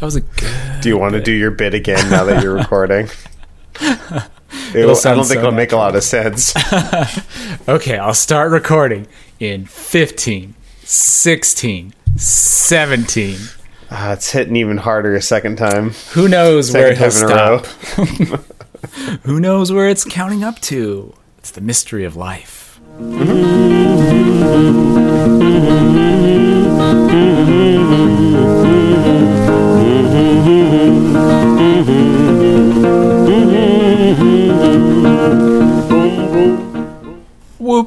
That was a good. Do you want to do your bit again now that you're recording? It'll I don't think so it'll make a lot of sense. Okay, I'll start recording in 15, 16, 17. Ah, it's hitting even harder a second time. Who knows where Second he'll time in a row. stop? Who knows where it's counting up to? It's the mystery of life. Whoop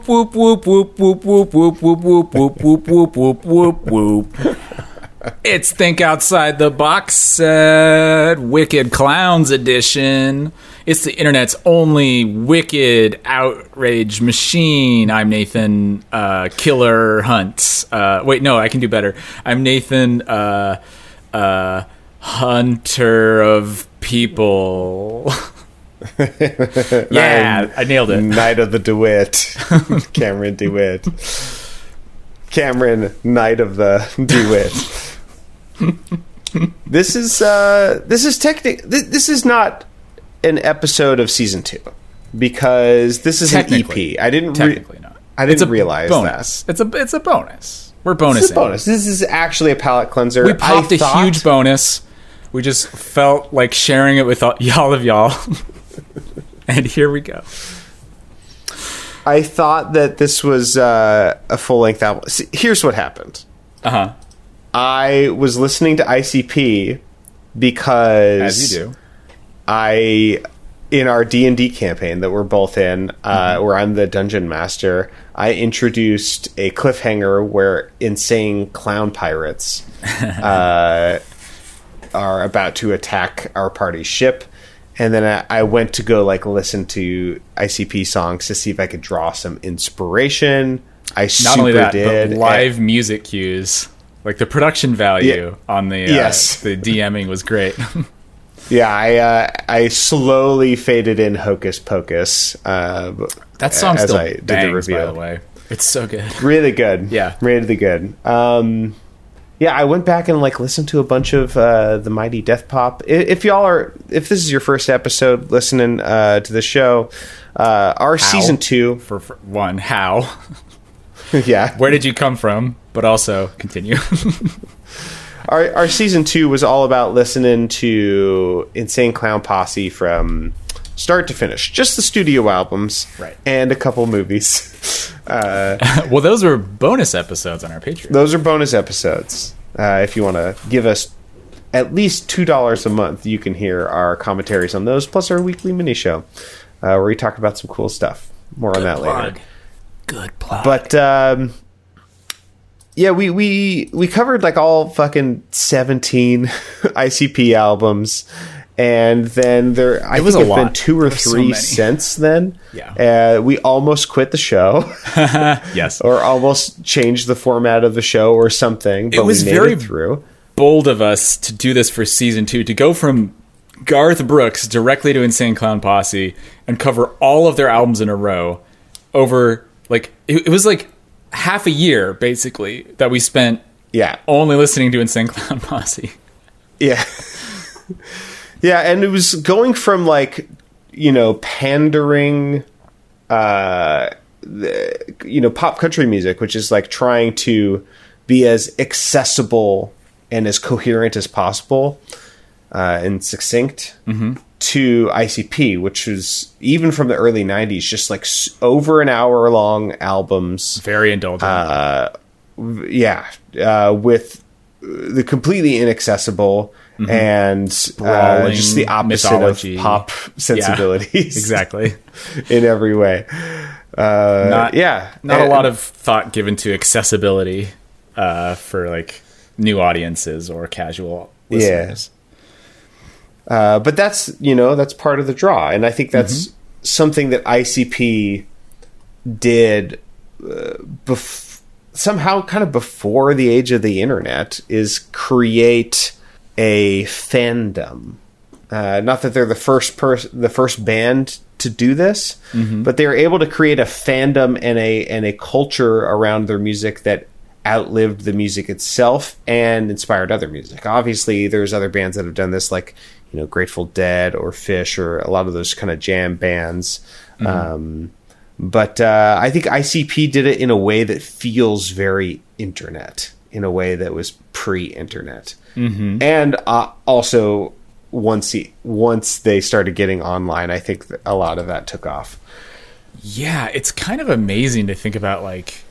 whoop whoop whoop whoop whoop whoop whoop whoop whoop whoop whoop whoop whoop. It's Think Outside the Box set, Wicked Clowns edition. It's the internet's only wicked outrage machine. I'm Nathan uh, Killer Hunt. Uh, wait, no, I can do better. I'm Nathan uh, uh, Hunter of People. yeah, I nailed it. Knight of the DeWitt. Cameron DeWitt. Cameron, Knight of the DeWitt. this is uh this is technic th- this is not an episode of season 2 because this is an EP. I didn't re- Technically not. I didn't It's a realize bonus. It's a it's a bonus. We're bonusing. This bonus. This is actually a palate cleanser. We I popped a thought- huge bonus. We just felt like sharing it with all, y'all of y'all. and here we go. I thought that this was uh, a full length album. See, here's what happened. Uh huh. I was listening to ICP because As you do. I in our D and D campaign that we're both in, uh, Mm-hmm. where I'm the dungeon master. I introduced a cliffhanger where insane clown pirates uh, are about to attack our party's ship. And then I, I went to go like listen to ICP songs to see if I could draw some inspiration. I Not only that, did. but live music cues. Like the production value on the uh, Yes. the DMing was great. Yeah, I uh, I slowly faded in Hocus Pocus. Uh, that song as still I did the bangs, by the way. It's so good. really good. Yeah. really good. Um, yeah, I went back and like listened to a bunch of uh, the Mighty Death Pop. If y'all are, if this is your first episode listening uh, to the show, uh, our season two, For, for one, how? yeah, Where did you come from? But also continue. our our season two was all about listening to Insane Clown Posse from start to finish, just the studio albums, Right. and a couple movies. Uh, well, those were bonus episodes on our Patreon. those are bonus episodes. Uh, if you want to give us at least two dollars a month, you can hear our commentaries on those, plus our weekly mini show, uh, where we talk about some cool stuff. More on that later. Good plug. But um, yeah, we we we covered like all fucking seventeen ICP albums, and then there I was think a been two or There was so three since then. Yeah. uh, we almost quit the show. yes. or almost changed the format of the show or something. But was we made very- it through. bold of us to do this for season two to go from Garth Brooks directly to Insane Clown Posse and cover all of their albums in a row over like it, it was like half a year basically that we spent Yeah, only listening to Insane Clown Posse. yeah, yeah. And it was going from like you know pandering, uh, the, you know, pop country music, which is like trying to be as accessible and as coherent as possible uh, and succinct. To ICP, which was even from the early '90s, just like s- over an hour long albums. Very indulgent. yeah, uh, with the completely inaccessible and uh, just the opposite mythology. of pop sensibilities. exactly. in every way. Uh, Not yeah, Not a lot of thought given to accessibility uh, for like new audiences or casual listeners. Uh, but that's you know that's part of the draw, and I think that's Mm-hmm. something that ICP did uh, bef- somehow, kind of before the age of the internet, is create a fandom. Uh, not that they're the first person, the first band to do this, Mm-hmm. but they were able to create a fandom and a and a culture around their music that outlived the music itself and inspired other music. Obviously, there's other bands that have done this, like you know Grateful Dead or Phish or a lot of those kind of jam bands. Mm-hmm. Um, but uh, I think ICP did it in a way that feels very internet, in a way that was pre-internet, mm-hmm. and uh, also once he, once they started getting online, I think a lot of that took off. Yeah, it's kind of amazing to think about like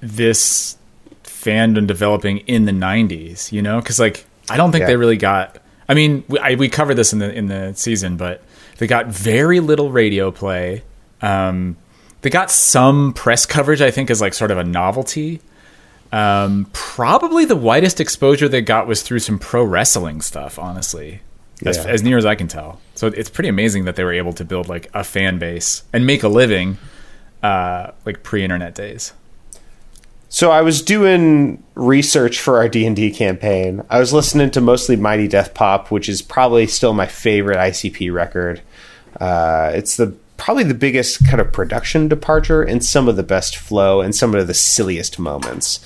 this fandom developing in the 90s, you know? Cuz like I don't think yeah. they really got I mean, we, I, we covered this in the in the season, but they got very little radio play. Um, they got some press coverage, I think, as like sort of a novelty. Um, probably the widest exposure they got was through some pro wrestling stuff, honestly, as, yeah. as near as I can tell. So it's pretty amazing that they were able to build like a fan base and make a living, uh, like pre-internet days. So I was doing research for our D and D campaign. I was listening to mostly Mighty Death Pop, which is probably still my favorite ICP record. Uh, it's the probably the biggest kind of production departure and some of the best flow and some of the silliest moments.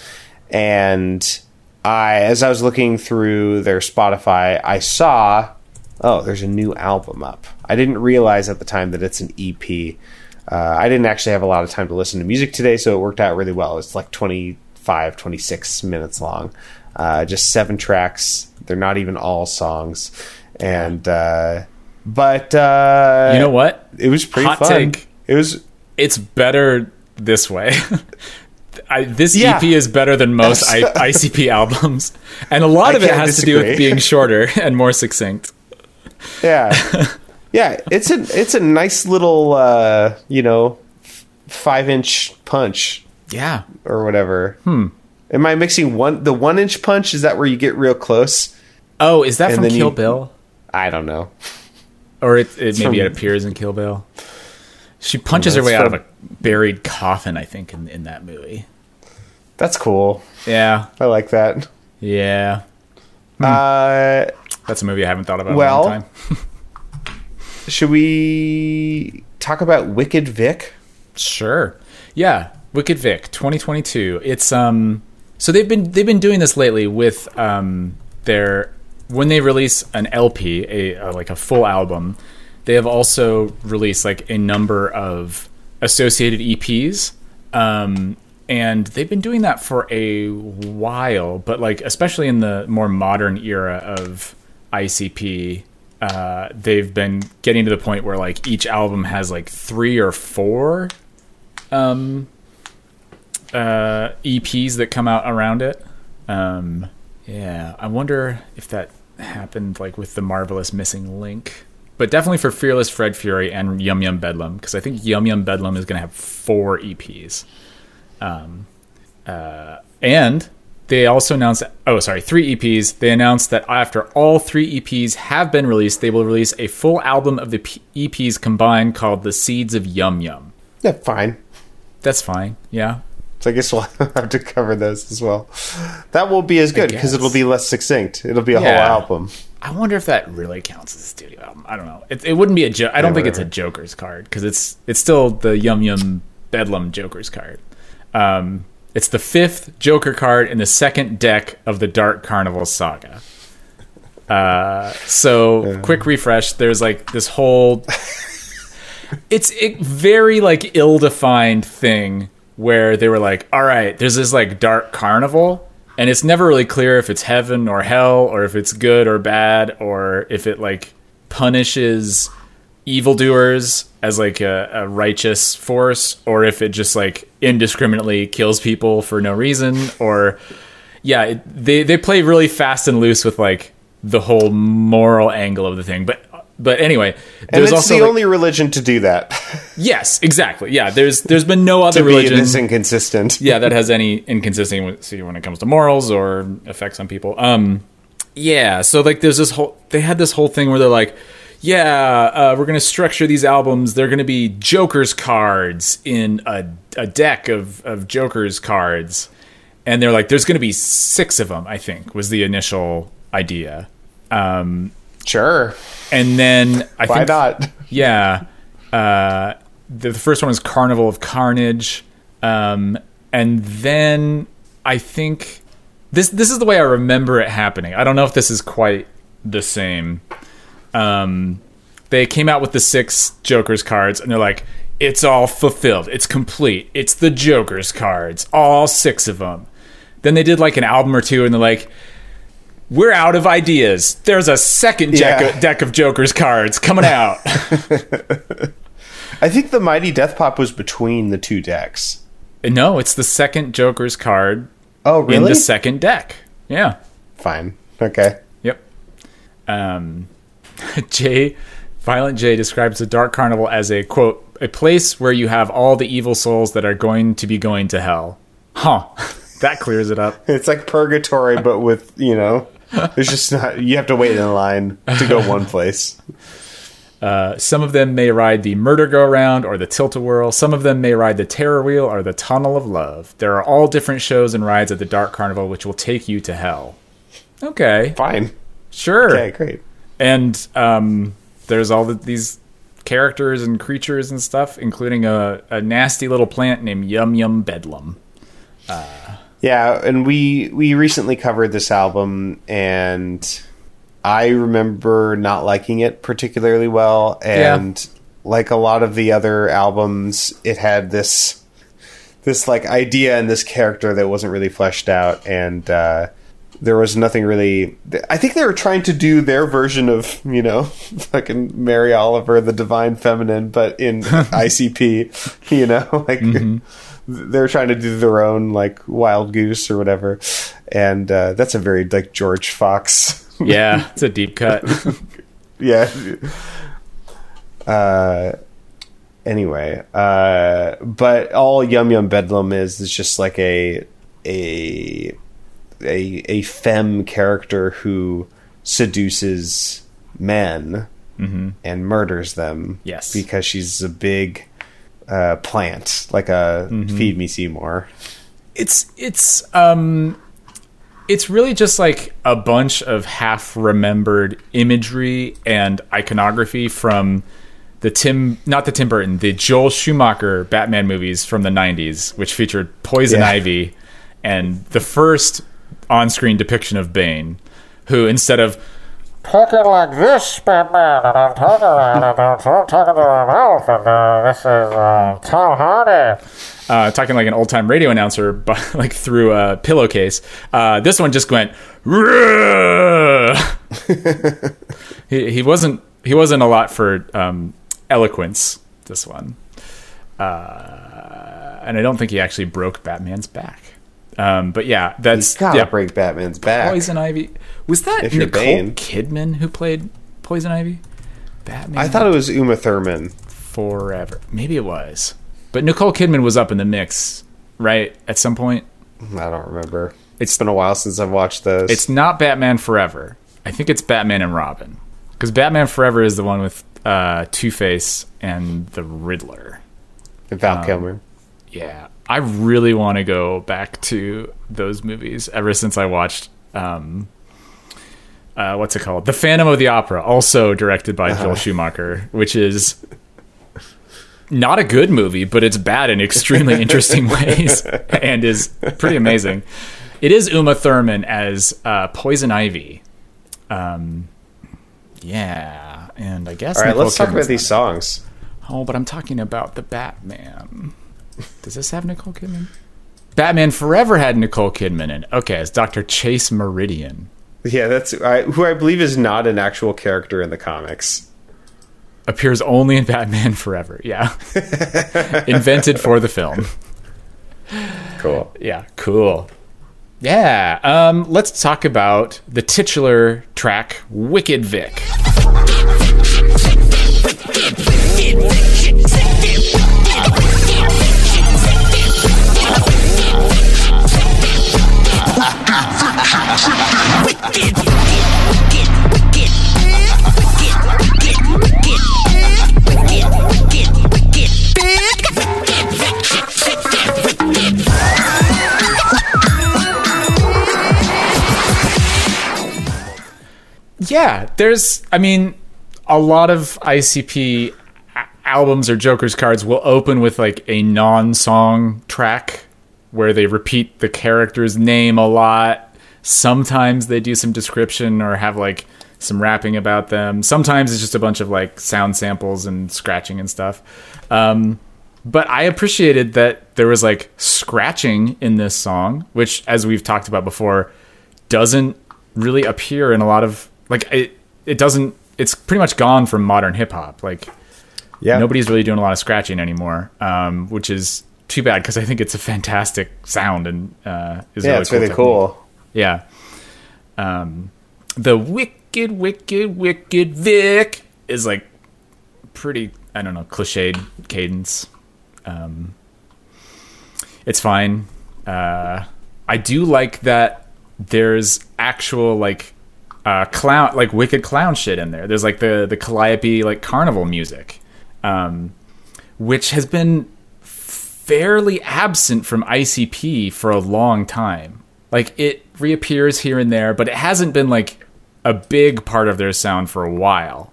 And I, as I was looking through their Spotify, I saw, oh, there's a new album up. I didn't realize at the time that it's an EP. Uh, I didn't actually have a lot of time to listen to music today, so it worked out really well. It's like 25, 26 minutes long. Uh, just seven tracks. They're not even all songs. And, uh, but, uh, you know what? It was pretty Hot fun. Take. It was. It's better this way. I, this yeah. EP is better than most I, ICP albums, and a lot I of it has disagree. to do with being shorter and more succinct. Yeah, yeah, it's a it's a nice little uh, you know five inch punch. Yeah, or whatever. Hmm. Am I mixing one the one inch punch? Is that where you get real close? Oh, is that from Kill you, Bill? I don't know. Or it, it maybe from, it appears in Kill Bill. She punches her way from, out of a buried coffin, I think, in in that movie. That's cool. Yeah, I like that. Yeah. Hmm. Uh, That's a movie I haven't thought about well, in a long time. should we talk about Wicked Vic? Sure. Yeah, Wicked Vic 2022. It's um so they've been they've been doing this lately with um their when they release an LP, a, like a full album, they have also released like a number of associated EPs. Um and they've been doing that for a while, but like especially in the more modern era of ICP, uh, they've been getting to the point where like each album has like three or four um, uh, EPs that come out around it. Um, yeah, I wonder if that happened like with the marvelous missing link, but definitely for Fearless Fred Fury and Yum Yum Bedlam because I think Yum Yum Bedlam is going to have four EPs. Um, uh, and they also announced, oh, sorry, three EPs. They announced that after all three EPs have been released, they will release a full album of the P- EPs combined called The Seeds of Yum Yum. Yeah, fine. That's fine. Yeah. So I guess we'll have to cover those as well. That won't be as good because it'll be less succinct. It'll be a yeah. whole album. I wonder if that really counts as a studio album. I don't know. It, it wouldn't be a. Jo- I don't think it's a Joker's card because it's it's still the Yum Yum Bedlam Joker's card. Um, it's the fifth Joker card in the second deck of the Dark Carnival saga. Uh, so yeah. quick refresh. There's like this whole. it's a very like ill-defined thing where they were like, "All right, there's this like Dark Carnival." And it's never really clear if it's heaven or hell, or if it's good or bad, or if it like punishes evildoers as like a, a, righteous force or if it just like indiscriminately kills people for no reason or yeah it, they they play really fast and loose with like the whole moral angle of the thing but but anyway and it's also the like, only religion to do that yes exactly yeah there's there's been no other religion is inconsistent yeah that has any inconsistency when it comes to morals or effects on people um yeah so like there's this whole they had this whole thing where they're like yeah, uh, we're going to structure these albums. They're going to be Joker's cards in a, a deck of, of Joker's cards. And they're like, there's going to be six of them, I think, was the initial idea. Um, sure. And then I think Why think. not? Yeah. Uh, the, the, first one was Carnival of Carnage. Um, and then I think this this is the way I remember it happening. I don't know if this is quite the same. Um, they came out with the six Joker's cards, and they're like, "It's all fulfilled. It's complete. It's the Joker's cards, all six of them." Then they did like an album or two, and they're like, "We're out of ideas. There's a second deck, Yeah. deck of Joker's cards coming out." I think the Mighty Death Pop was between the two decks. no, it's the second Joker's card Oh, in really? the second deck. Yeah. Fine. Okay. Yep. Um, Jay, Violent J describes the Dark Carnival as a quote a place where you have all the evil souls that are going to be going to hell. Huh. that clears it up. It's like purgatory, but with you know, there's just not. You have to wait in line to go one place. Uh, some of them may ride the Murder Go Round or the Tilt a Whirl. Some of them may ride the Terror Wheel or the Tunnel of Love. There are all different shows and rides at the Dark Carnival which will take you to hell. Okay, Fine. sure. Okay, great. and um, there's all the, these characters and creatures and stuff, including a, a nasty little plant named Yum Yum Bedlam. Yeah, and we we recently covered this album, and I remember not liking it particularly well, and like a lot of the other albums, it had this this like idea and this character that wasn't really fleshed out, and uh, there was nothing really. I think they were trying to do their version of you know fucking Mary Oliver, the Divine Feminine, but in ICP, you know, like they're trying to do their own like Wild Goose or whatever, and uh, that's a very like George Fox. Yeah, it's a deep cut. yeah. Uh. Anyway, uh, but all Yum Yum Bedlam is is just like a a a a femme character who seduces men and murders them. Yes. because she's a big uh, plant, like a feed me Seymour. it's it's um it's really just like a bunch of half remembered imagery and iconography from the Tim not the Tim Burton, the Joel Schumacher Batman movies from the 90s which featured Poison Yeah. Ivy and the first on-screen depiction of Bane who instead of talking like this, Batman, and I'm talking like I'm talking to a mouth, and uh, this is uh, Tom Hardy. uh, talking like an old time radio announcer, but like through a pillowcase. Uh, this one just went. He, he wasn't he wasn't a lot for um, eloquence. This one, uh, and I don't think he actually broke Batman's back. Um, but yeah, that's Gotta yeah. break Batman's back. Poison Ivy. Was that If Nicole Bane. Kidman who played Poison Ivy? Batman. I thought it was Uma Thurman. forever. Maybe it was, but Nicole Kidman was up in the mix, right? At some point. I don't remember. It's- it's been a while since I've watched those. It's not Batman Forever. I think it's Batman and Robin. Because Batman Forever is the one with uh, Two Face and the Riddler. And Val Kilmer. Yeah. I really want to go back to those movies ever since I watched. Um, uh, what's it called? The Phantom of the Opera, also directed by Joel Schumacher, which is not a good movie, but it's bad in extremely interesting ways and is pretty amazing. It is Uma Thurman as uh, Poison Ivy. Um, yeah, and I guess. All right, Nicole let's talk about these it. songs. Oh, but I'm talking about the Batman. Does this have Nicole Kidman? Batman Forever had Nicole Kidman in. it. Okay, it's Dr. Chase Meridian. Yeah, that's I, who I believe is not an actual character in the comics. Appears only in Batman Forever. Yeah. Invented for the film. Cool. Yeah, cool. Yeah, um, let's talk about the titular track, Wicked Vic. Yeah, there's, I mean, a lot of ICP albums or Joker's cards will open with like a non song track where they repeat the character's name a lot. Sometimes they do some description or have like some rapping about them. Sometimes it's just a bunch of like sound samples and scratching and stuff. Um, but I appreciated that there was like scratching in this song, which, as we've talked about before, doesn't really appear in a lot of like it. It doesn't. It's pretty much gone from modern hip hop. Like Yeah. nobody's really doing a lot of scratching anymore, um, which is too bad because I think it's a fantastic sound and uh, is Yeah, really it's really technique. cool. Yeah. Um, the wicked, wicked, wicked Vic is like pretty, I don't know, cliched cadence. Um, it's fine. Uh, I do like that there's actual like uh, clown, like wicked clown shit in there. There's like the the Calliope like carnival music, um, which has been fairly absent from ICP for a long time. Like it reappears here and there, but it hasn't been like a big part of their sound for a while.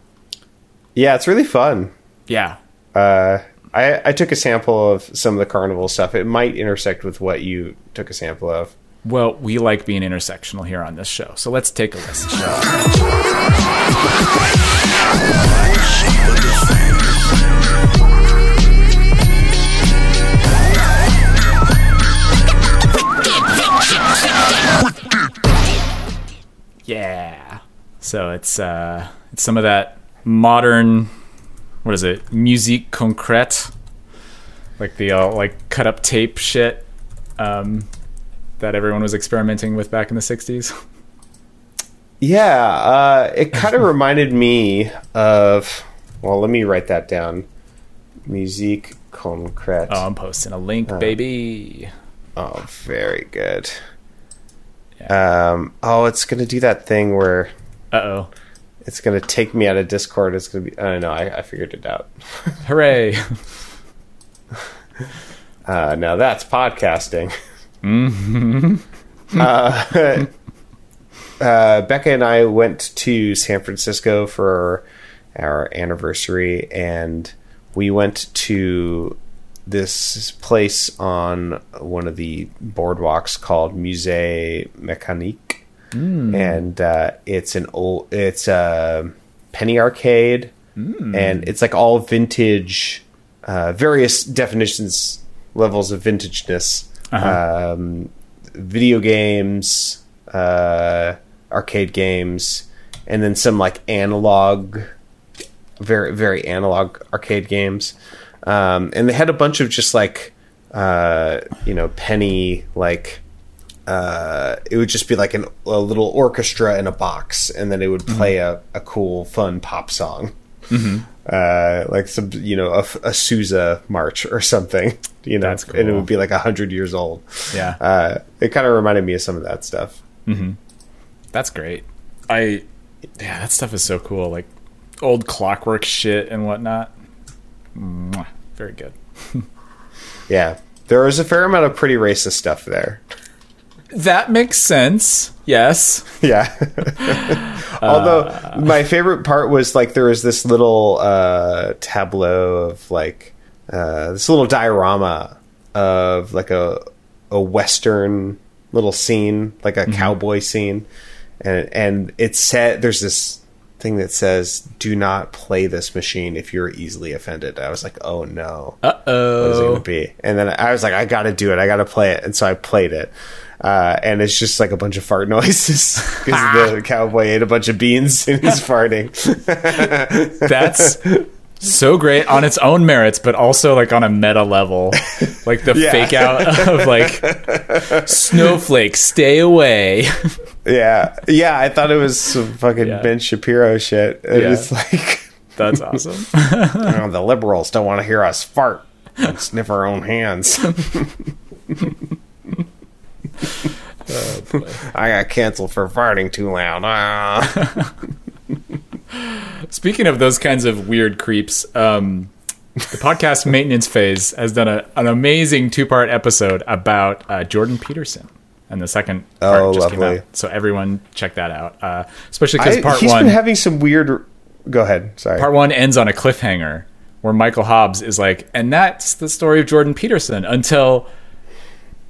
Yeah, it's really fun. Yeah. Uh, I, I took a sample of some of the carnival stuff. It might intersect with what you took a sample of. Well, we like being intersectional here on this show. So let's take a listen. So it's uh it's some of that modern what is it? Musique concrète. Like the uh, like cut up tape shit um that everyone was experimenting with back in the 60s. Yeah, uh, it kind of reminded me of. Well, let me write that down. Musique concrète. Oh, I'm posting a link, baby. Oh, very good. Um, oh, it's gonna do that thing where Uh-oh. it's gonna take me out of Discord. It's gonna be. I don't know. I, I figured it out. Hooray. Uh, now that's podcasting. uh, uh, Becca and I went to San Francisco for our anniversary, and we went to this place on one of the boardwalks called Musée Mécanique, and uh, it's an old, it's a penny arcade, and it's like all vintage, uh, various definitions, levels of vintageness, um, video games, uh, arcade games, and then some like analog very very analog arcade games. Um, and they had a bunch of just like uh, you know penny like uh, it would just be like an, a little orchestra in a box and then it would play a, a cool fun pop song uh, like some you know a, a Sousa march or something you know That's and it would be like a hundred years old Yeah. uh, it kind of reminded me of some of that stuff That's great. I yeah, that stuff is so cool. Like old clockwork shit and whatnot. Mwah. Very good. yeah there was a fair amount of pretty racist stuff there That makes sense. Yes. Yeah. Although my favorite part was like there was this little uh, tableau of like uh, this little diorama of like a a western little scene, like a cowboy scene, and and it said there's this thing that says do not play this machine if you're easily offended. I was like, oh no Uh what is it going oh. to be? And then I was like, I got to do it. I got to play it. And so I played it. Uh, and it's just like a bunch of fart noises because the cowboy ate a bunch of beans and he's farting. That's so great on its own merits, but also like on a meta level. Like the Yeah. fake out of like snowflake, stay away. yeah. Yeah. I thought it was some fucking Yeah. Ben Shapiro shit. And Yeah. It's like, That's awesome. oh, the liberals don't want to hear us fart and sniff our own hands. I got canceled for farting too loud. Ah. Speaking of those kinds of weird creeps, um, the podcast maintenance phase has done a, an amazing two part episode about uh, Jordan Peterson. And the second part Oh, just came lovely. out. So everyone check that out. Uh, especially because part he's one been having some weird. Go ahead. Sorry. part one ends on a cliffhanger where Michael Hobbs is like, and that's the story of Jordan Peterson until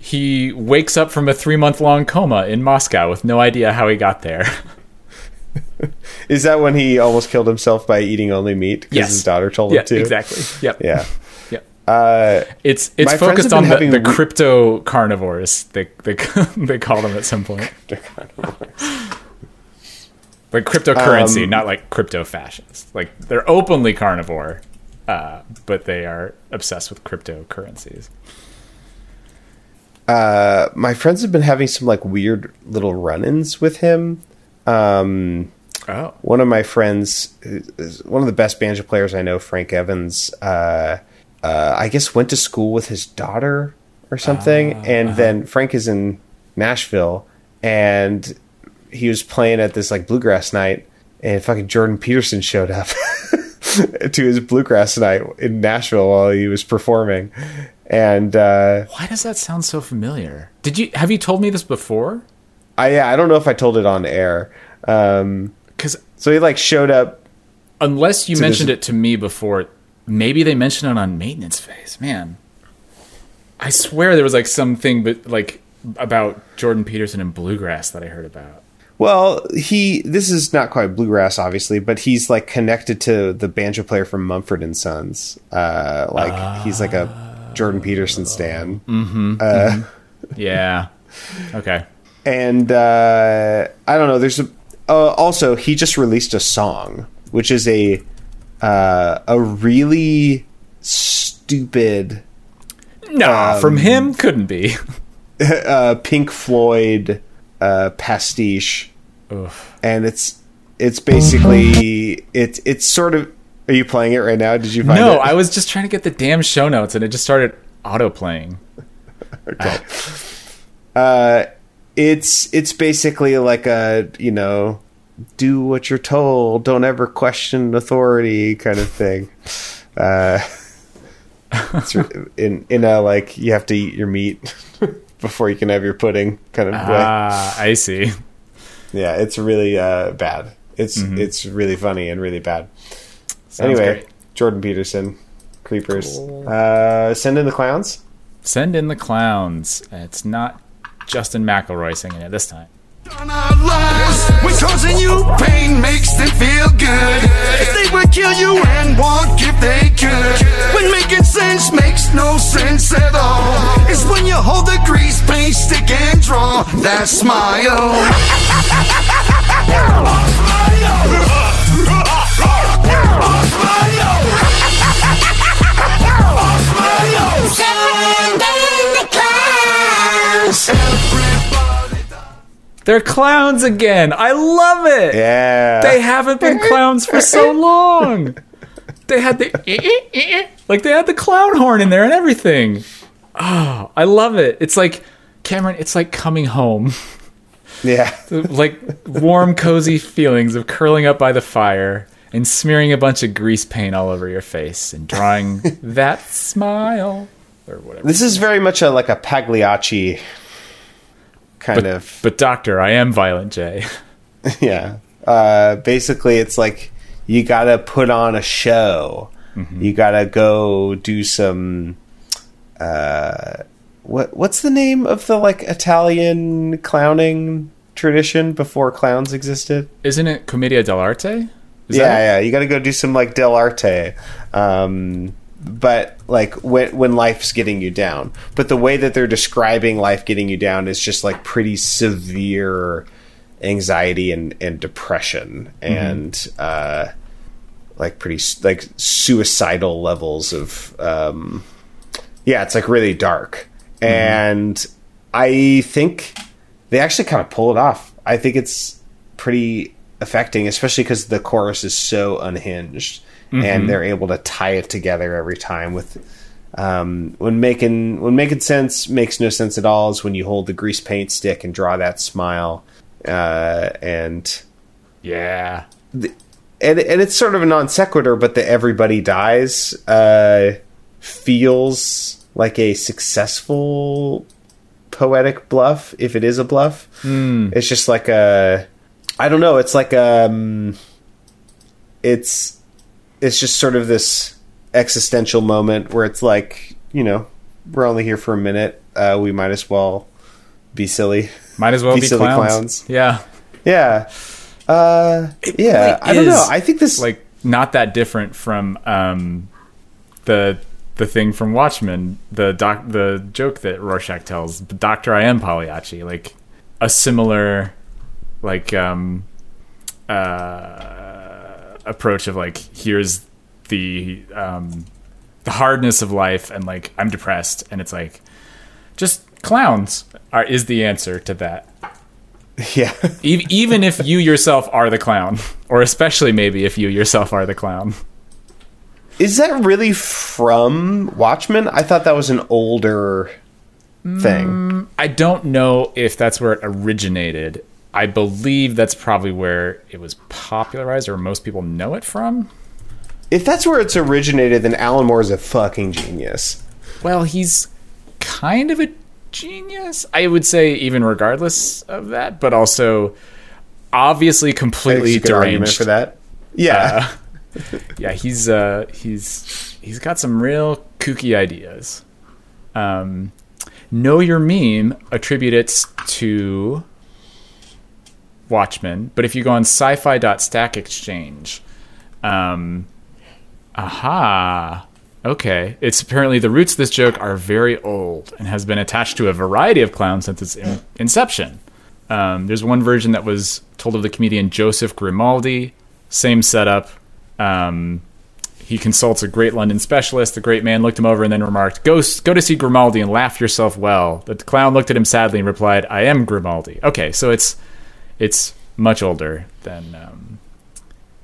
he wakes up from a three month long coma in Moscow with no idea how he got there. Is that when he almost killed himself by eating only meat because Yes. his daughter told yeah, him to? exactly. Yep. Yeah. Yep. Uh, It's it's focused on the, the crypto carnivores. They they they call them at some point. Like cryptocurrency, Um, not like crypto fascists. Like they're openly carnivore, uh, but they are obsessed with cryptocurrencies. Uh, my friends have been having some like weird little run-ins with him. Um, Oh, one of my friends, is one of the best banjo players I know, Frank Evans. Uh, uh, I guess went to school with his daughter or something, and then Frank is in Nashville, and he was playing at this like bluegrass night, and fucking Jordan Peterson showed up to his bluegrass night in Nashville while he was performing, and uh, why does that sound so familiar? Did you have you told me this before? I yeah, I don't know if I told it on air. Um, Because so he like showed up unless you mentioned this- it to me before, maybe they mentioned it on maintenance phase. Man, I swear there was like something, but like about Jordan Peterson and bluegrass that I heard about. Well, he this is not quite bluegrass, obviously, but he's like connected to the banjo player from Mumford and Sons. Uh, like he's like a Jordan Peterson stan, Yeah. Okay. and uh, I don't know. There's a uh, also he just released a song, which is a uh, a really stupid Nah, from him couldn't be. uh, Pink Floyd uh, pastiche, Oof. and it's it's basically it's it's sort of. Are you playing it right now? Did you find No, it? I was just trying to get the damn show notes, and it just started auto playing. okay. Uh, it's it's basically like a you know, do what you're told, don't ever question authority kind of thing. Uh, it's in in a like you have to eat your meat before you can have your pudding kind of way. Ah, I see. Yeah, it's really uh, bad. It's it's really funny and really bad. Sounds anyway, great. Jordan Peterson, Creepers. Uh, send in the clowns. Send in the clowns. It's not Justin McElroy singing it this time. on our lives. When causing you pain makes them feel good. If they would kill you and walk if they could. When making sense makes no sense at all. It's when you hold the grease paint stick and draw that smile. They're clowns again. I love it. Yeah, They haven't been clowns for so long. They had the eh, eh, eh, like they had the clown horn in there and everything. Oh, I love it. It's like Cameron. It's like coming home. yeah. like warm, cozy feelings of curling up by the fire and smearing a bunch of grease paint all over your face and drawing that smile or whatever. This is very much a like a Pagliacci kind But, of but doctor, I am Violent J. yeah. Uh, basically, it's like you got to put on a show. You got to go do some. Uh, what what's the name of the like Italian clowning tradition before clowns existed? Isn't it Commedia dell'arte? Is yeah, yeah. You got to go do some like dell'arte. Um, but like when when life's getting you down. But the way that they're describing life getting you down is just like pretty severe anxiety and and depression and uh, like pretty like suicidal levels of um, yeah, it's like really dark. And I think they actually kind of pull it off. I think it's pretty affecting, especially because the chorus is so unhinged, and they're able to tie it together every time with. Um, when making when making sense makes no sense at all is when you hold the grease paint stick and draw that smile, uh, and Yeah. and and it's sort of a non sequitur, but the everybody dies uh, feels like a successful poetic bluff, if it is a bluff. It's just like a, I don't know. It's like um, it's it's just sort of this existential moment where it's like you know we're only here for a minute. uh, we might as well be silly. Might as well Be be, silly clowns. clowns. Yeah, Yeah. Uh, yeah. really I don't know. I think this like not that different from um, the the thing from Watchmen, the doc, the joke that Rorschach tells, Doctor I am Pagliacci, like a similar like um, uh, approach of like here's the um, the hardness of life and like I'm depressed and it's like just clowns are is the answer to that. yeah. E- even if you yourself are the clown, or especially maybe if you yourself are the clown. Is that really from Watchmen? I thought that was an older thing. I don't know if that's where it originated. I believe that's probably where it was popularized, or most people know it from. If that's where it's originated, then Alan Moore is a fucking genius. Well, he's kind of a genius, I would say, even regardless of that, but also obviously completely a good argument deranged. for that. Yeah. yeah, he's uh, he's he's got some real kooky ideas. Um, know your meme attribute it to Watchmen, but if you go on sci-fi.stack exchange, um, aha, okay, it's apparently the roots of this joke are very old and has been attached to a variety of clowns since its in- inception. Um, there's one version that was told of the comedian Joseph Grimaldi. Same setup. Um, he consults a great London specialist. The great man looked him over and then remarked, "Go, go to see Grimaldi and laugh yourself well." The clown looked at him sadly and replied, "I am Grimaldi." Okay, so it's it's much older than. Um,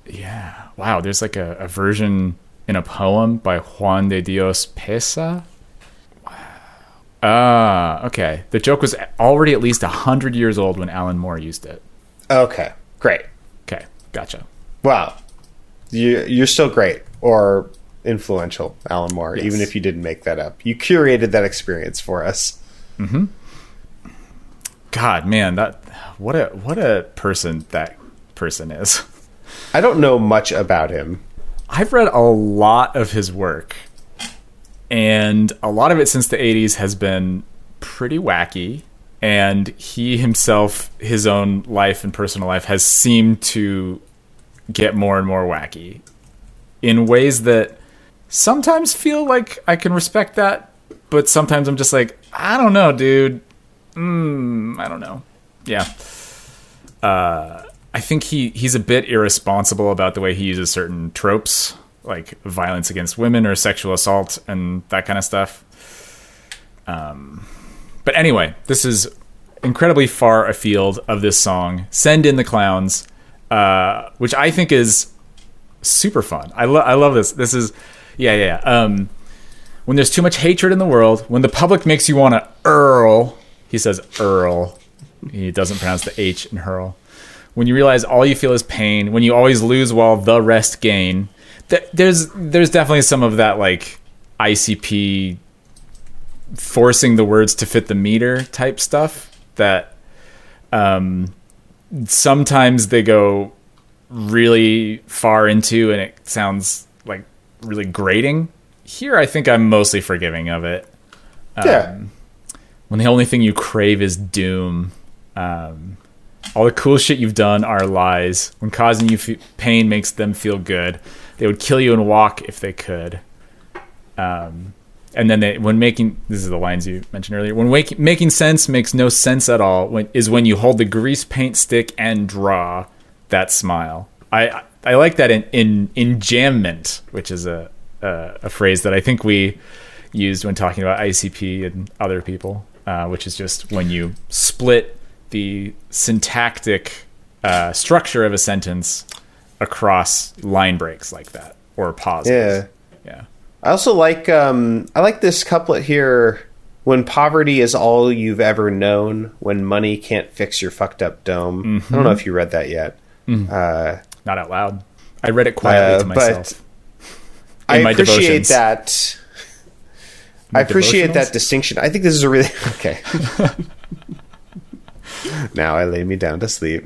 yeah, wow. There's like a, a version in a poem by Juan de Dios Peza. Ah, okay. The joke was already at least 100 years old when Alan Moore used it. okay. Great. Okay, gotcha. Wow. You, you're still great or influential, Alan Moore, Yes. even if you didn't make that up. You curated that experience for us. God, man, that what a what a person that person is. I don't know much about him. I've read a lot of his work, and a lot of it since the 80s has been pretty wacky. And he himself, his own life and personal life, has seemed to get more and more wacky in ways that sometimes feel like I can respect that, but sometimes I'm just like, I don't know, dude. Mm, I don't know. Yeah. Uh, I think he he's a bit irresponsible about the way he uses certain tropes, like violence against women or sexual assault and that kind of stuff. Um, but anyway, this is incredibly far afield of this song. Send in the clowns, uh, which I think is super fun. I love I love this. This is yeah yeah. yeah. Um, when there's too much hatred in the world, when the public makes you want to Earl, he says Earl. He doesn't pronounce the H in hurl. When you realize all you feel is pain, when you always lose while the rest gain, th- there's there's definitely some of that like ICP forcing the words to fit the meter type stuff that um, sometimes they go really far into and it sounds like really grating. Here, I think I'm mostly forgiving of it. yeah. When the only thing you crave is doom. Um, all the cool shit you've done are lies. When causing you pain makes them feel good, they would kill you and walk if they could. Um, and then they, when making this is the lines you mentioned earlier. When wake, making sense makes no sense at all. When is when you hold the grease paint stick and draw that smile. I I like that in in enjambment, which is a a, a phrase that I think we used when talking about ICP and other people, uh, which is just when you split the syntactic uh, structure of a sentence across line breaks like that or pauses. Yeah. Yeah. I also like um I like this couplet here when poverty is all you've ever known, when money can't fix your fucked up dome. I don't know if you read that yet. Uh, Not out loud. I read it quietly Uh, to but myself. I appreciate devotions. that. I appreciate that distinction. I think this is a really okay. now I lay me down to sleep.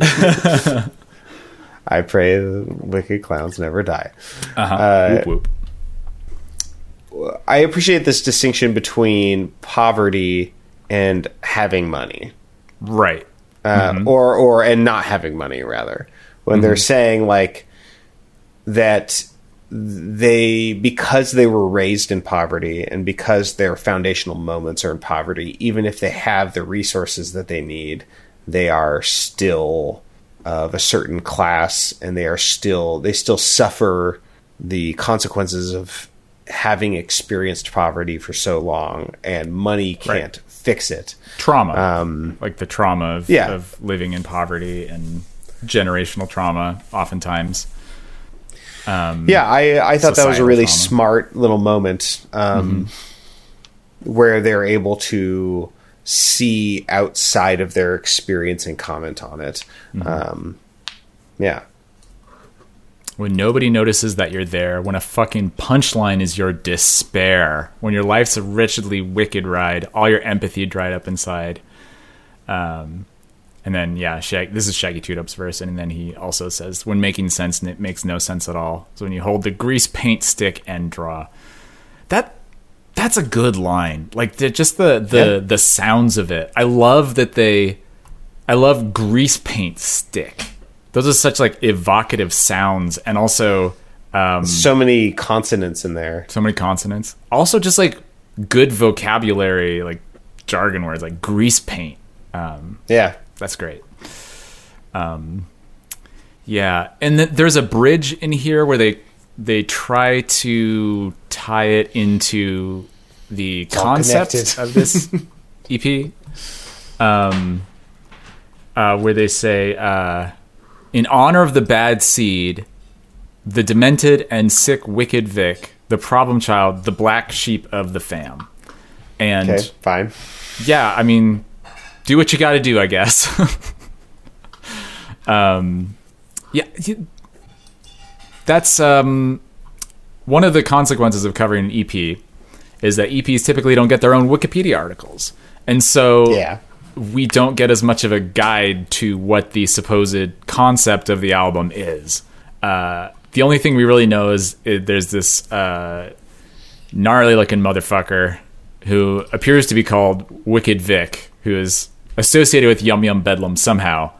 I pray the wicked clowns never die. Uh-huh. whoop, whoop. I appreciate this distinction between poverty and having money. Right. uh, or or and not having money rather when they're saying like that they because they were raised in poverty and because their foundational moments are in poverty even if they have the resources that they need they are still of a certain class and they are still they still suffer the consequences of having experienced poverty for so long and money can't fix it Trauma. like the trauma of, Um, yeah. of living in poverty and generational trauma, oftentimes. Um, Yeah, I I thought that was a really trauma. smart little moment um, where they're able to see outside of their experience and comment on it. Um, yeah, When nobody notices that you're there, when a fucking punchline is your despair, when your life's a wretchedly wicked ride, all your empathy dried up inside. Um, and then, yeah, Shag- this is Shaggy Two Dope's verse, and then he also says, "When making sense, and it makes no sense at all." So when you hold the grease paint stick and draw, that that's a good line. Like the, just the the Yeah. the sounds of it. I love that they. I love grease paint stick. Those are such like evocative sounds, and also um, so many consonants in there. so many consonants. Also, just like good vocabulary, like jargon words, like grease paint. Um, Yeah, that's great. Um, yeah, and th- there's a bridge in here where they they try to tie it into the all concept of this EP, um, uh, where they say, uh, "In honor of the bad seed, the demented and sick, wicked Vic, the problem child, the black sheep of the fam." And okay, fine. yeah, I mean, do what you got to do, I guess. um, yeah, that's um, one of the consequences of covering an EP is that EPs typically don't get their own Wikipedia articles, and so Yeah, we don't get as much of a guide to what the supposed concept of the album is. Uh, the only thing we really know is uh, there's this uh, gnarly looking motherfucker who appears to be called Wicked Vic, who is associated with Yum Yum Bedlam somehow.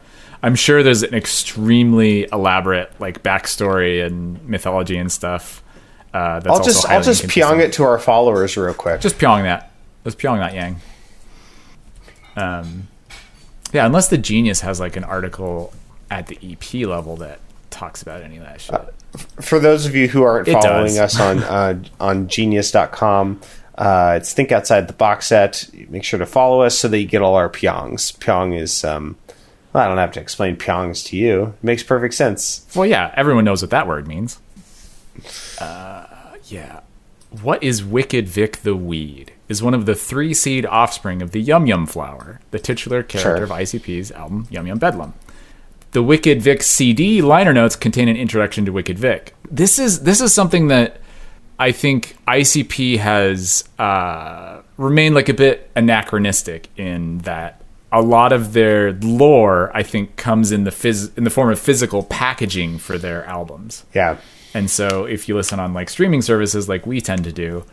I'm sure there's an extremely elaborate like backstory and mythology and stuff. Uh, that's I'll just I'll just pyong it to our followers real quick. Just pyong that. Let's pyong that yang. Um, yeah, unless the genius has like an article at the EP level that talks about any of that shit. for those of you who aren't It following does. us on uh, on genius.com uh, it's think outside the box set make sure to follow us so that you get all our pyongs pyong is um, well, i don't have to explain pyongs to you it makes perfect sense well, yeah, everyone knows what that word means. Uh, yeah. What is Wicked Vic the Weed? Is one of the three seed offspring of the Yum Yum flower, the titular character Sure. of ICP's album Yum Yum Bedlam. The Wicked Vic CD liner notes contain an introduction to Wicked Vic. This is this is something that I think ICP has uh, remained like a bit anachronistic in that a lot of their lore, I think, comes in the phys- in the form of physical packaging for their albums. yeah And so, if you listen on like streaming services, like we tend to do,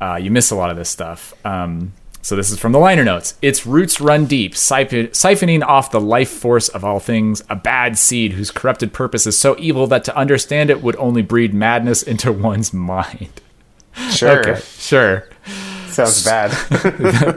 uh, you miss a lot of this stuff. Um, so this is from the liner notes. Its roots run deep, siph- siphoning off the life force of all things. A bad seed whose corrupted purpose is so evil that to understand it would only breed madness into one's mind. sure Okay, sure. sounds bad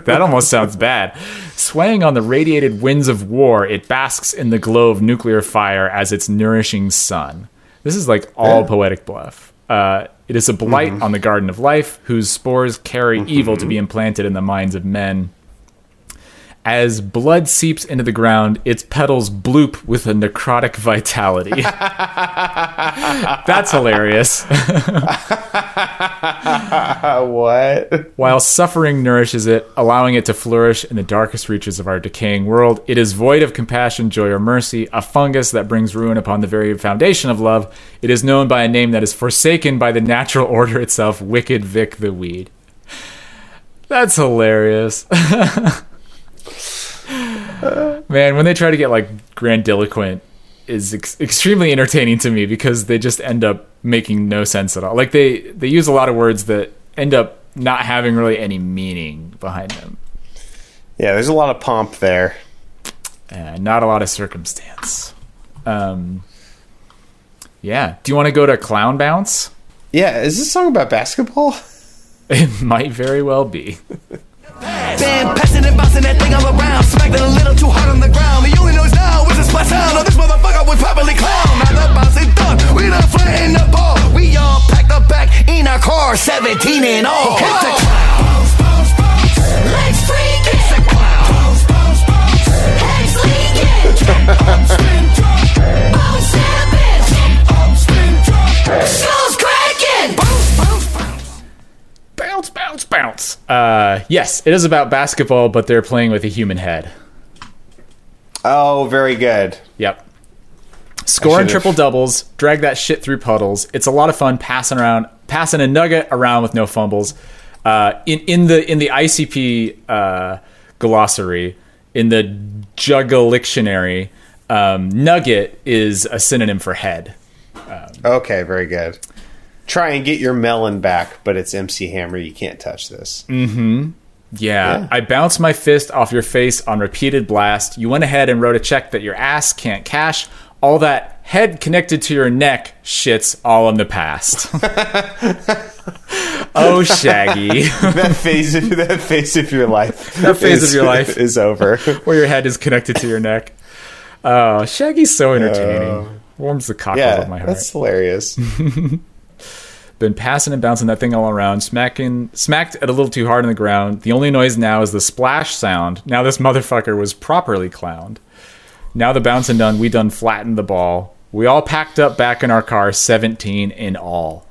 that almost sounds bad. Swaying on the radiated winds of war, it basks in the glow of nuclear fire as its nourishing sun. This is like all poetic bluff. Uh, it is a blight mm-hmm. on the garden of life, whose spores carry evil to be mm-hmm. implanted in the minds of men. As blood seeps into the ground, its petals bloop with a necrotic vitality. That's hilarious. what While suffering nourishes it, allowing it to flourish in the darkest reaches of our decaying world, it is void of compassion, joy, or mercy, a fungus that brings ruin upon the very foundation of love. It is known by a name that is forsaken by the natural order itself, Wicked Vic the Weed. That's hilarious. Man, when they try to get like grandiloquent is ex- extremely entertaining to me because they just end up making no sense at all. Like they they use a lot of words that end up not having really any meaning behind them. Yeah, there's a lot of pomp there. and not a lot of circumstance. Um, yeah. Do you want to go to Clown Bounce? Yeah, is this song about basketball? It might very well be. Been passing and bouncing that thing all around. Smacked it a little too hard on the ground. The only noise now is the splash sound. Oh, this motherfucker would probably clown. Now the bounce is done. We done flattened the ball. We all packed up back in our car, 17 and all. It's a clown. Let's freak it. It's a clown. Heads leaking. Oh, Sabbath. Skulls cracking. Uh, yes, it is about basketball, but they're playing with a human head. Oh, very good. Yep. Scoring triple doubles, drag that shit through puddles. It's a lot of fun passing around, passing a nugget around with no fumbles. Uh, in in the in the ICP uh, glossary, in the Juggalictionary, um, nugget is a synonym for head. Okay, very good. Try and get your melon back, but it's MC Hammer. You can't touch this. Mm-hmm. Yeah, Yeah. I bounced my fist off your face on repeated blast. You went ahead and wrote a check that your ass can't cash. All that head connected to your neck shits all in the past. oh, Shaggy. that phase of that phase of your life. That phase is- of your life. is over. Where your head is connected to your neck. Oh, Shaggy's so oh. entertaining. Warms the cockles yeah, of my heart. that's hilarious. Been passing and bouncing that thing all around, smacking, smacked it a little too hard on the ground. The only noise now is the splash sound. Now this motherfucker was properly clowned. Now the bouncing done, we done flattened the ball. We all packed up back in our car, 17 in all.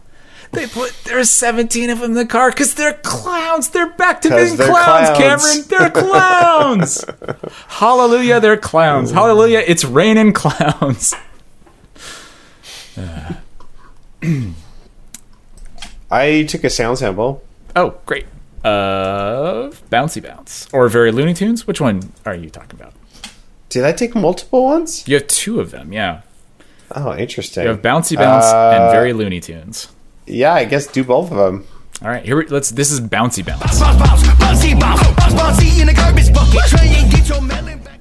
They put there's 17 of them in the car because they're clowns. They're back to being clowns, clowns. Cameron. They're clowns. Hallelujah, they're clowns. Hallelujah, it's raining clowns. I took a sound sample. Oh, great. Uh, Bouncy Bounce. Or Very Looney Tunes? Which one are you talking about? Did I take multiple ones? You have two of them, yeah. Oh, interesting. You have Bouncy Bounce Uh, and Very Looney Tunes. Yeah, I guess do both of them. All right, here we, let's. This is Bouncy Bounce. Bounce, bounce, bouncy, bounce, bounce, bouncy in the garbage bucket. Try and get your melon back.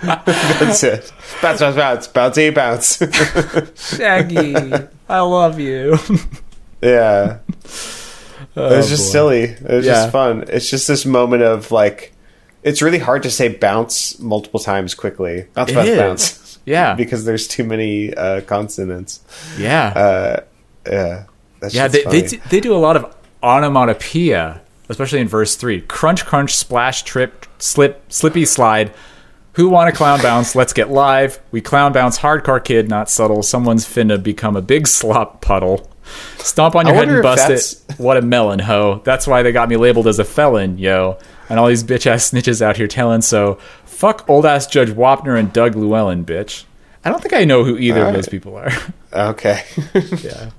That's it. Bounce, bounce, bounce, bouncy, bounce. Shaggy, I love you. yeah. it's just boy. silly. It's Yeah. just fun. It's just this moment of like, it's really hard to say bounce multiple times quickly. Bounce, bounce, bounce. Yeah, Because there's too many uh, consonants. yeah, Yeah. That's yeah. They, they do- they do a lot of onomatopoeia, especially in verse three. Crunch, crunch, splash, trip, slip, slippy, slide. Who want a clown bounce? Let's get live. We clown bounce, hardcore kid, not subtle. Someone's finna become a big slop puddle. Stomp on your I head and bust it. What a melon, ho. That's why they got me labeled as a felon, yo. And all these bitch ass snitches out here telling so. Fuck old ass Judge Wapner and Doug Llewellyn, bitch. I don't think I know who either of those right. people are. Okay. yeah.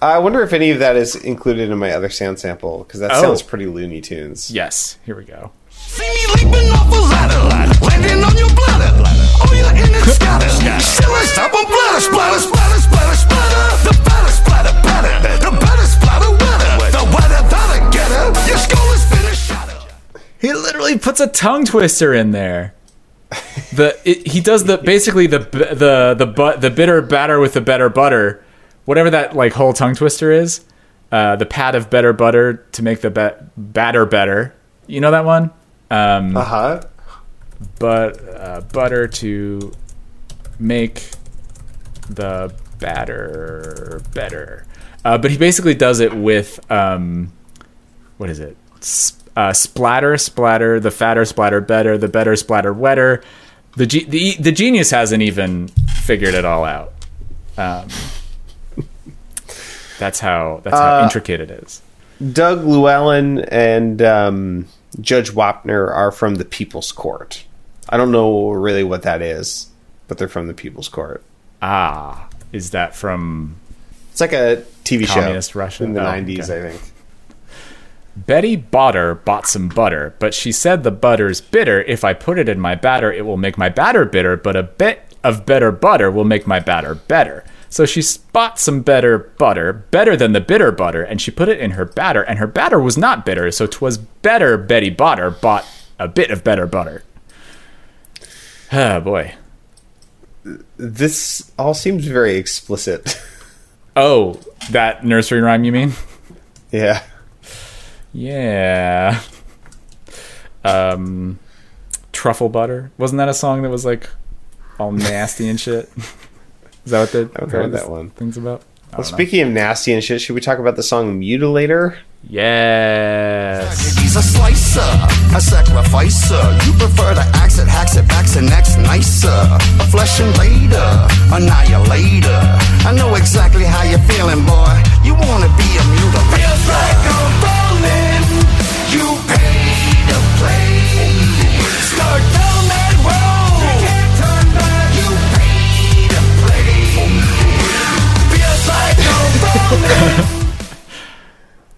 I wonder if any of that is included in my other sound sample because that Oh. sounds pretty Looney Tunes. Yes, here we go. See me leaping off a ladder, ladder, landing on your bladder, bladder. Oh, you're in it, scatter, scatter. Still I stop on bladder, splatter, splatter, splatter, Puts a tongue twister in there. The it, he does the basically the the the but the bitter batter with the better butter, whatever that like whole tongue twister is. Uh, the pat of better butter to make the ba- batter better. You know that one? Um, Uh huh. but uh, butter to make the batter better. Uh, but he basically does it with um, what is it? S- uh, splatter, splatter, the fatter splatter better, the better splatter wetter. The, ge- the the genius hasn't even figured it all out. Um, that's how that's how intricate it is. Doug Llewellyn and um, Judge Wapner are from the People's Court. I don't know really what that is, but they're from the People's Court. Ah, is that from It's like a TV Communist show Russia? in the Oh, 90s, okay. I think. Betty Botter bought some butter, but she said the butter's bitter. If I put it in my batter, it will make my batter bitter, but a bit of better butter will make my batter better. So she bought some better butter, better than the bitter butter, and she put it in her batter, and her batter was not bitter, so 'twas better Betty Botter bought a bit of better butter. Oh boy. This all seems very explicit. Oh, that nursery rhyme you mean? yeah. Yeah. Um, truffle butter. Wasn't that a song that was like all nasty and shit? Is that what the I've is heard that one. Thing's about. I Well, don't know. speaking of nasty and shit, should we talk about the song Mutilator? Yes. He's a slicer, a sacrificer. You prefer to axe it, hacks it, backs it, next nicer. A flesh invader, annihilator. I know exactly how you're feeling, boy. You wanna be a mutilator. Feels like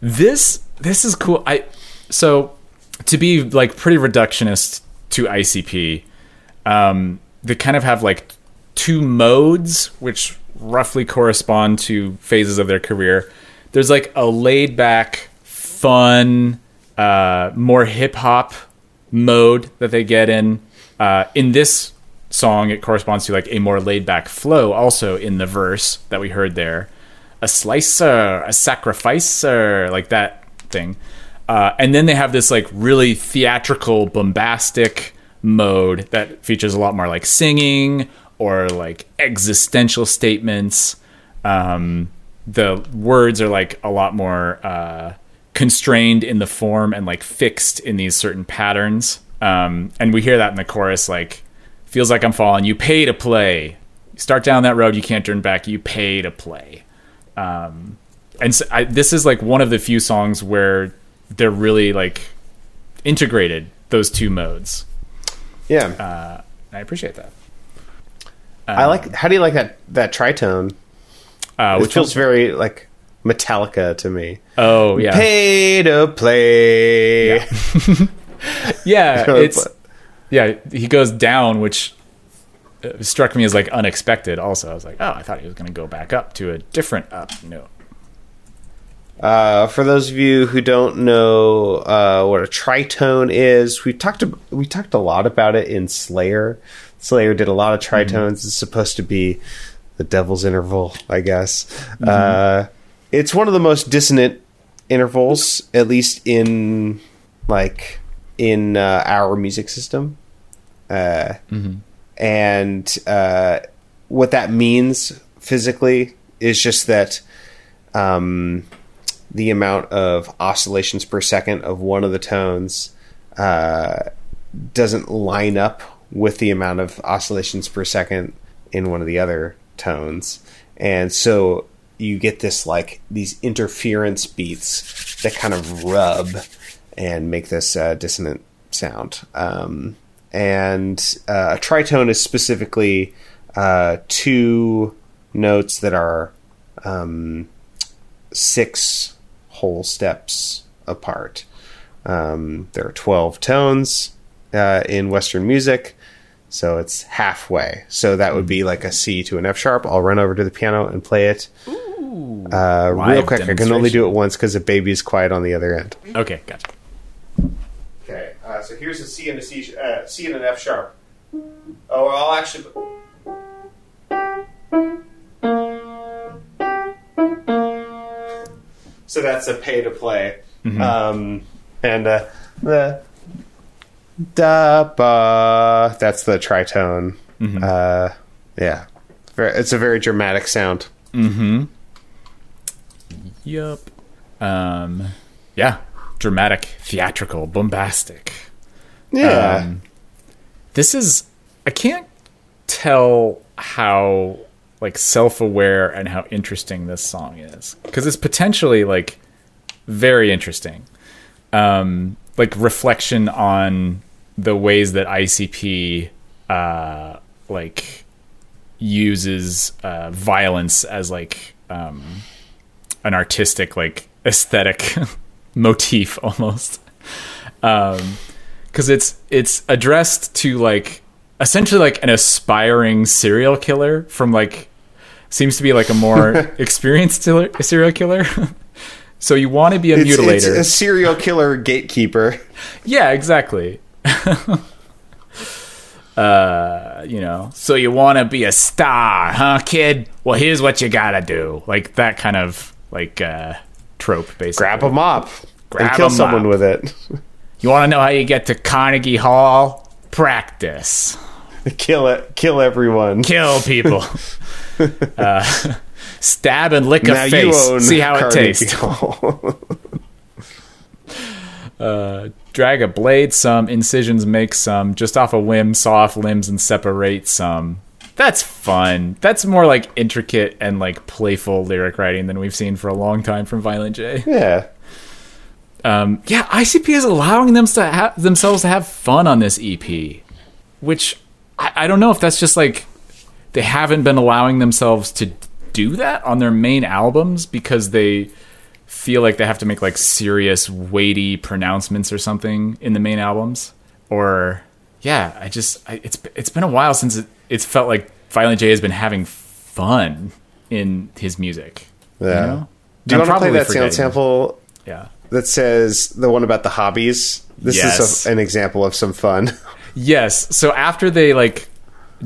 This this is cool. I so to be like pretty reductionist to ICP, um, they kind of have like two modes which roughly correspond to phases of their career. There's like a laid back, fun, uh, more hip hop mode that they get in. Uh, in this song, it corresponds to like a more laid back flow, also in the verse that we heard there. A slicer, a sacrificer, like that thing. Uh, and then they have this like really theatrical, bombastic mode that features a lot more like singing or like existential statements. Um, the words are like a lot more uh, constrained in the form and like fixed in these certain patterns. Um, and we hear that in the chorus, like feels like I'm falling. You pay to play. Start down that road. You can't turn back. You pay to play. Um, and so I, this is like one of the few songs where they're really like integrated those two modes. Yeah. And I appreciate that. I like how do you like that that tritone? Uh, which feels feels very like Metallica to me. oh yeah Pay to play. yeah it's yeah he goes down which uh, struck me as like unexpected also i was like oh i thought he was going to go back up to a different up note Uh, for those of you who don't know uh, what a tritone is, we talked ab- we talked a lot about it in Slayer. Slayer did a lot of tritones. It's supposed to be the devil's interval, I guess. Uh, it's one of the most dissonant intervals, at least in like in uh, our music system. Uh, And uh, what that means physically is just that um, the amount of oscillations per second of one of the tones uh, doesn't line up with the amount of oscillations per second in one of the other tones. And so you get this like these interference beats that kind of rub and make this uh, dissonant sound. Um, and uh, a tritone is specifically uh, two notes that are um, six whole steps apart. Um, there are 12 tones uh, in Western music, so it's halfway. So that would be like a C to an F sharp. I'll run over to the piano and play it. Uh, real quick, I can only do it once because the baby is quiet on the other end. okay gotcha so here's a C and a C, uh, C and an F sharp. Oh, I'll actually. So that's a pay to play, um, and uh, the da ba. That's the tritone. Uh, yeah, it's a very dramatic sound. Yup. Um, yeah. Dramatic, theatrical, bombastic. Yeah, Um, this is I can't tell how like self-aware and how interesting this song is. Because it's potentially like very interesting. Um, like reflection on the ways that ICP uh, like uses uh, violence as like um, an artistic like aesthetic motif almost. Um because it's it's addressed to like essentially like an aspiring serial killer from like seems to be like a more experienced killer, serial killer so you want to be a it's, mutilator it's a serial killer gatekeeper. yeah exactly uh, you know, so you want to be a star, huh, kid? Well, here's what you gotta do. Like that kind of like uh, trope, basically. Grab a mop Grab and kill someone with it. You want to know how you get to Carnegie Hall? Practice. kill it. Kill everyone. Kill people. uh, stab and lick a now you face. See how it tastes. Hall. Drag a blade some, incisions make some, just off a whim, saw off limbs and separate some. That's fun. That's more like intricate and like playful lyric writing than we've seen for a long time from Violent J. yeah. Um, yeah, ICP is allowing them to ha- themselves to have fun on this EP, which I, I don't know if that's just like they haven't been allowing themselves to do that on their main albums because they feel like they have to make like serious, weighty pronouncements or something in the main albums, or yeah, I just I, it's it's been a while since it, it's felt like Violent J has been having fun in his music. Yeah. You know? Do you I'm want to play that sound sample Yeah. That says the one about the hobbies? This Yes. is a, an example of some fun. Yes. So after they like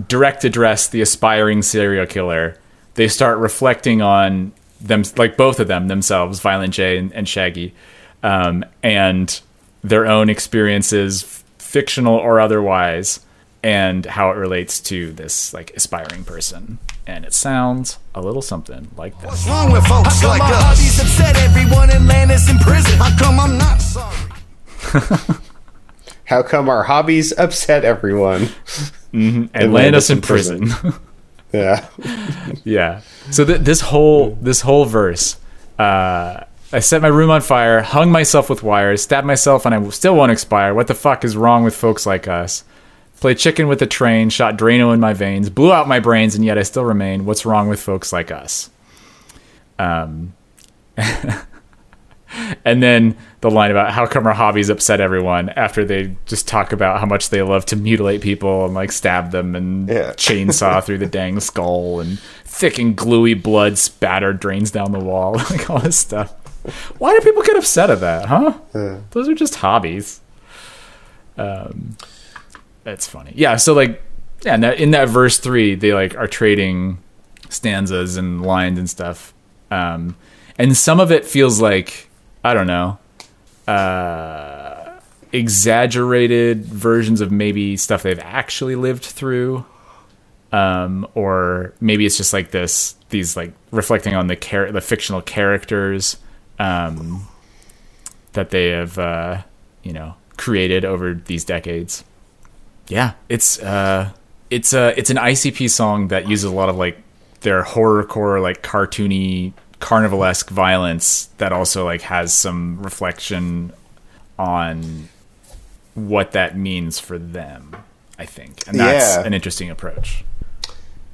direct address the aspiring serial killer, they start reflecting on them, like both of them themselves, Violent J and, and Shaggy, um, and their own experiences, f- fictional or otherwise, and how it relates to this like aspiring person. And it sounds a little something like this. What's wrong with folks How come like us? hobbies upset everyone and Landis in prison? How come I'm not sorry? How come our hobbies upset everyone? And, And land us in prison. Yeah. Yeah. So th- this whole this whole verse, uh, I set my room on fire, hung myself with wires, stabbed myself, and I still won't expire. What the fuck is wrong with folks like us? Played chicken with a train, shot Drano in my veins, blew out my brains, and yet I still remain. What's wrong with folks like us? Um, and then the line about how come our hobbies upset everyone after they just talk about how much they love to mutilate people and like stab them and Yeah. chainsaw through the dang skull and thick and gluey blood spatter drains down the wall like all this stuff why do people get upset at that huh those are just hobbies um that's funny. Yeah so like yeah in that, in that verse three they like are trading stanzas and lines and stuff. Um and some of it feels like i don't know uh exaggerated versions of maybe stuff they've actually lived through. Um or maybe it's just like this these like reflecting on the char- the fictional characters um that they have uh you know created over these decades yeah it's uh it's a it's an icp song that uses a lot of like their horrorcore like cartoony carnivalesque violence that also like has some reflection on what that means for them i think and that's Yeah. an interesting approach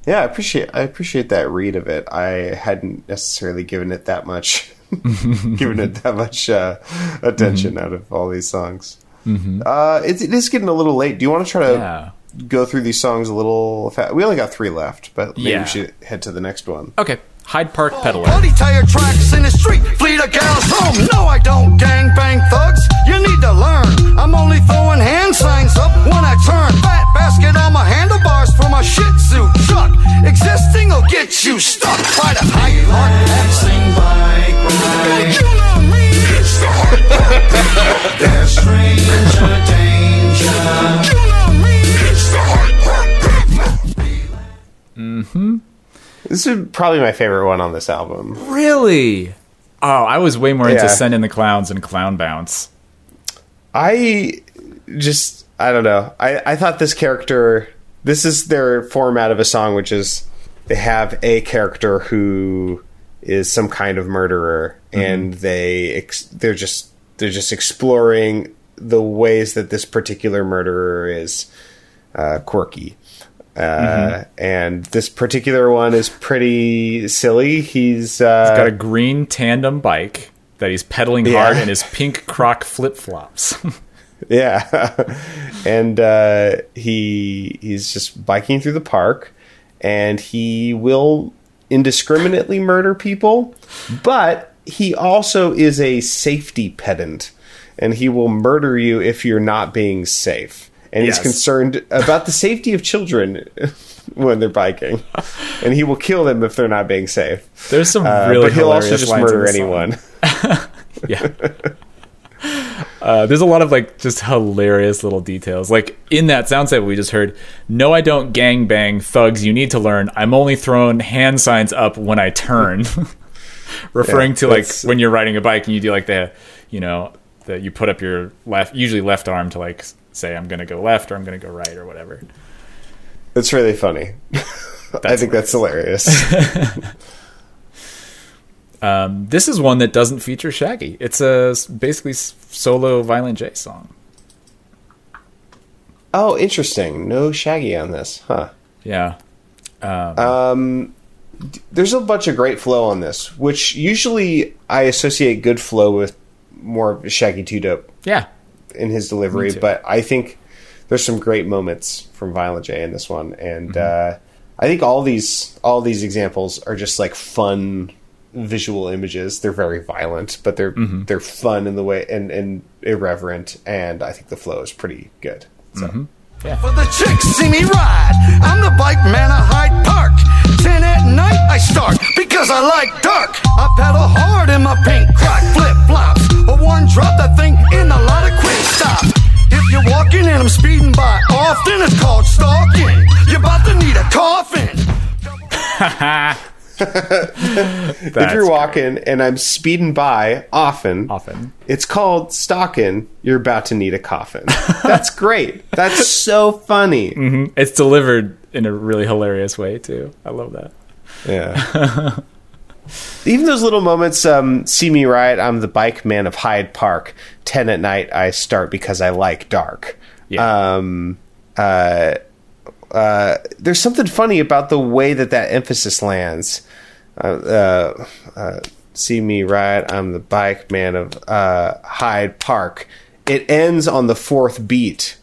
Yeah, I appreciate I appreciate that read of it. I hadn't necessarily given it that much given it that much uh, attention Mm-hmm. out of all these songs. Uh, it, it is getting a little late. Do you want to try to yeah go through these songs a little? Fa- we only got three left, but maybe Yeah. we should head to the next one. okay hyde park peddler Bloody tire tracks in the street, fleet of gals home. No, I don't gang bang thugs. You need to learn. I'm only throwing hand signs up when I turn. Fat basket on my handlebars for my shih tzu truck. Existing will get you stuck. Try to Hyde Park passing bike ride. You know me. It's the hard part. There's stranger danger. You know me. It's the hard part. Mm-hmm. This is probably my favorite one on this album. really oh i was way more into Yeah. send in the clowns and clown bounce I just I don't know. I I thought this character this is their format of a song which is they have a character who is some kind of murderer and they ex- they're just they're just exploring the ways that this particular murderer is uh, quirky. Uh, and this particular one is pretty silly. He's uh, he's got a green tandem bike that he's pedaling Yeah. hard in his pink croc flip-flops Yeah, and uh, he he's just biking through the park, and he will indiscriminately murder people, but he also is a safety pedant, and he will murder you if you're not being safe. And Yes. he's concerned about the safety of children when they're biking, and he will kill them if they're not being safe. There's some Uh, really but he'll also just murder anyone. Yeah. Uh, there's a lot of like just hilarious little details. Like in that sound sample we just heard, no, I don't gang bang thugs. You need to learn. I'm only throwing hand signs up when I turn, referring Yeah, to like when you're riding a bike and you do like the, you know, that you put up your left, usually left arm to like say I'm gonna go left or I'm gonna go right or whatever. It's really funny. I think that's hilarious. Um, this is one that doesn't feature Shaggy. It's a basically solo Violent J song. oh, interesting. No Shaggy on this, huh? Yeah. Um, there's a bunch of great flow on this, which usually I associate good flow with more Shaggy Two Dope Yeah. in his delivery, but I think there's some great moments from Violent J in this one, and Mm-hmm. uh, I think all these all these examples are just like fun visual images. They're very violent, but they're Mm-hmm. they're fun in the way and, and irreverent, and I think the flow is pretty good. So. Mm-hmm. For the chicks see me ride. I'm the bike man of Hyde Park. Ten at night I start because I like dark. I pedal hard in my pink croc flip flops. A one drop that thing in a lot of quick stop. If you're walking and I'm speeding by often, it's called stalking. You're about to need a coffin. if you're walking and I'm speeding by often, Often. it's called stalking. You're about to need a coffin. That's great. That's so funny. It's delivered in a really hilarious way too. I love that. Yeah. Even those little moments, um, see me ride, I'm the bike man of Hyde Park. Ten at night I start because I like dark. Yeah. Um, uh, uh, there's something funny about the way that that emphasis lands. Uh, uh, uh, see me ride, I'm the bike man of uh, Hyde Park. It ends on the fourth beat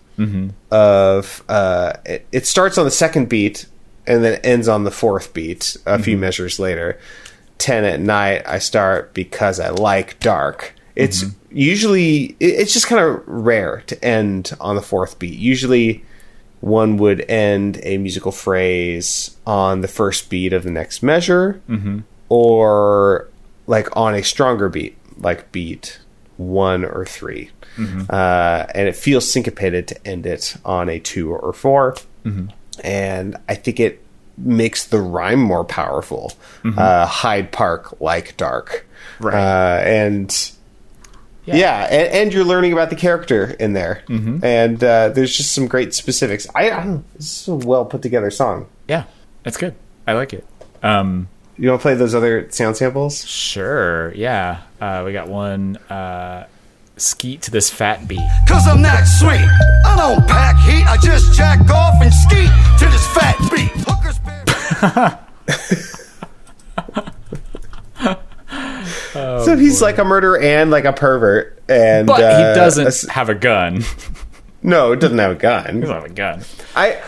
of. Uh, it, it starts on the second beat and then ends on the fourth beat a few measures later. 10 at night, I start because I like dark. It's usually, it- it's just kind of rare to end on the fourth beat. Usually, one would end a musical phrase on the first beat of the next measure or like on a stronger beat, like beat one or 3 Uh, and it feels syncopated to end it on a two or 4 And I think it makes the rhyme more powerful. Uh, Hyde Park, like dark. Right. Uh, and yeah, and, and you're learning about the character in there, and uh, there's just some great specifics. I, I don't. This is a well put together song. Yeah, it's good. I like it. Um, You want to play those other sound samples? sure. Yeah. Uh, we got one. Uh, skeet to this fat beat. Cause I'm that sweet. I don't pack heat, I just jack off and ski to this fat beat. Hookers so he's like a murderer and like a pervert, and But uh, he doesn't ass- have a gun. no, it doesn't have a he gun. doesn't have a gun. I.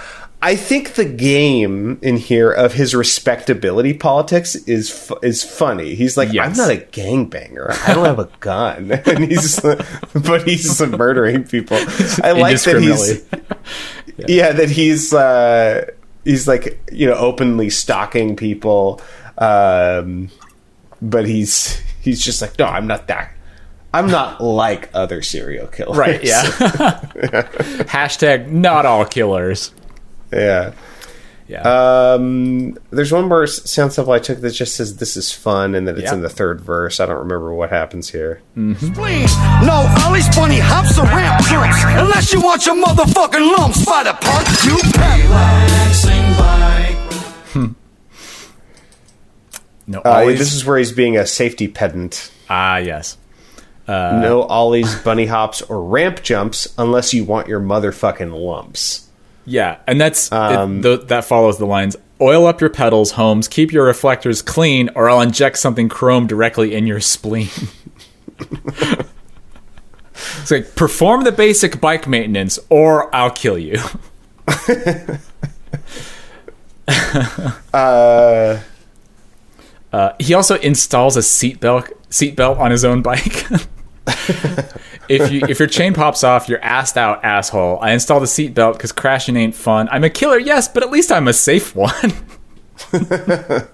I think the game in here of his respectability politics is fu- is funny. He's like, Yes. I'm not a gangbanger. I don't have a gun, and he's but he's murdering people. I like that he's Indiscriminately. yeah that he's uh he's like you know openly stalking people um but he's he's just like no i'm not that i'm not like other serial killers Right. Yeah. Hashtag not all killers. yeah Yeah. um there's one more sound sample i took that just says this is fun and that it's Yeah. in the third verse i don't remember what happens here spleen. No, Ollies bunny hops or ramp jumps. Unless you want your motherfucking lumps by the park, you pay. No. uh, this is where he's being a safety pedant ah yes. no ollies bunny hops or ramp jumps unless you want your motherfucking lumps Yeah, and that's Um, it, th- that follows the lines. Oil up your pedals, Holmes. Keep your reflectors clean, or I'll inject something chrome directly in your spleen. it's like perform the basic bike maintenance, or I'll kill you. uh Uh, he also installs a seatbelt seatbelt on his own bike. if you if your chain pops off, you're assed out, asshole. I installed a seatbelt because crashing ain't fun. I'm a killer, yes, but at least I'm a safe one.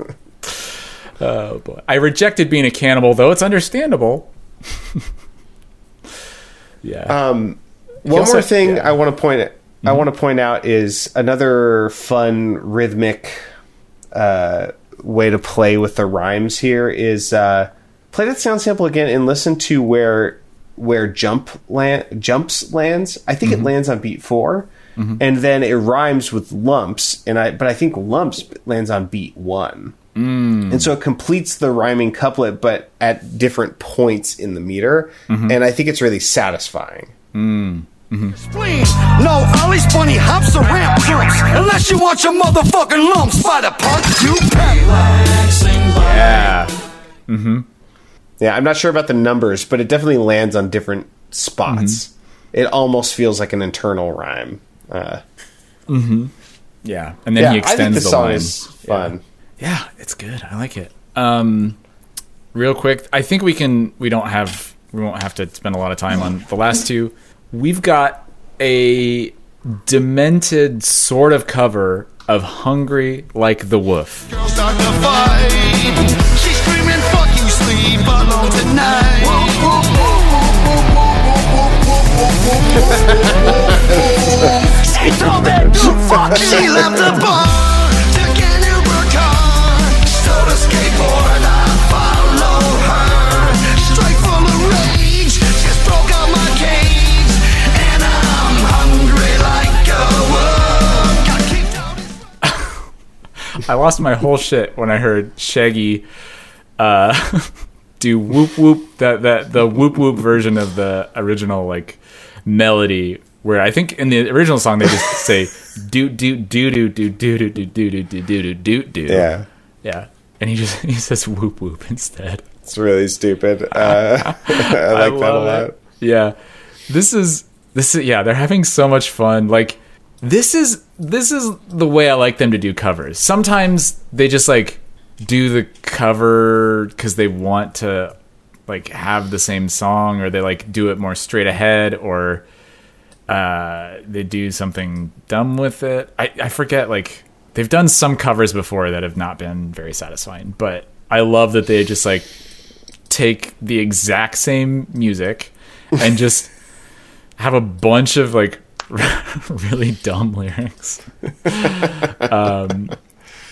oh boy, I rejected being a cannibal, though it's understandable. yeah. Um, One also- more thing yeah. I want to point I want to point out is another fun rhythmic uh, way to play with the rhymes here is uh, play that sound sample again and listen to where where jump land jumps lands. I think it mm-hmm. lands on beat 4 mm-hmm. and then it rhymes with lumps and I but I think lumps lands on beat one. Mm. And so it completes the rhyming couplet, but at different points in the meter. Mm-hmm. And I think it's really satisfying. Mm. Spleen. No, Ollies bunny hops or ramp jumps. Unless you want your motherfucking lumps by the park you pay. Yeah. Yeah, I'm not sure about the numbers, but it definitely lands on different spots. It almost feels like an internal rhyme. Uh, Yeah. And then yeah, he I think extends the the song line. is fun. Yeah, it's good. I like it. Um, real quick, I think we can. We don't have. We won't have to spend a lot of time on the last two. We've got a demented sort of cover of "Hungry Like the Wolf." leave alone tonight. she told that she left the bar. I lost my whole shit when I heard Shaggy uh, do whoop whoop that that the whoop whoop version of the original like melody. Where I think in the original song they just say do do do do do do do do do do do do do do. Yeah, Yeah. And he just he says whoop whoop instead. it's really stupid. Uh, I like that a lot. it. Yeah. This is this is yeah, they're having so much fun. Like this is this is the way I like them to do covers. Sometimes they just like do the cover cuz they want to like have the same song or they like do it more straight ahead or uh they do something dumb with it. I I forget like they've done some covers before that have not been very satisfying, but I love that they just like take the exact same music and just have a bunch of like really dumb lyrics. um,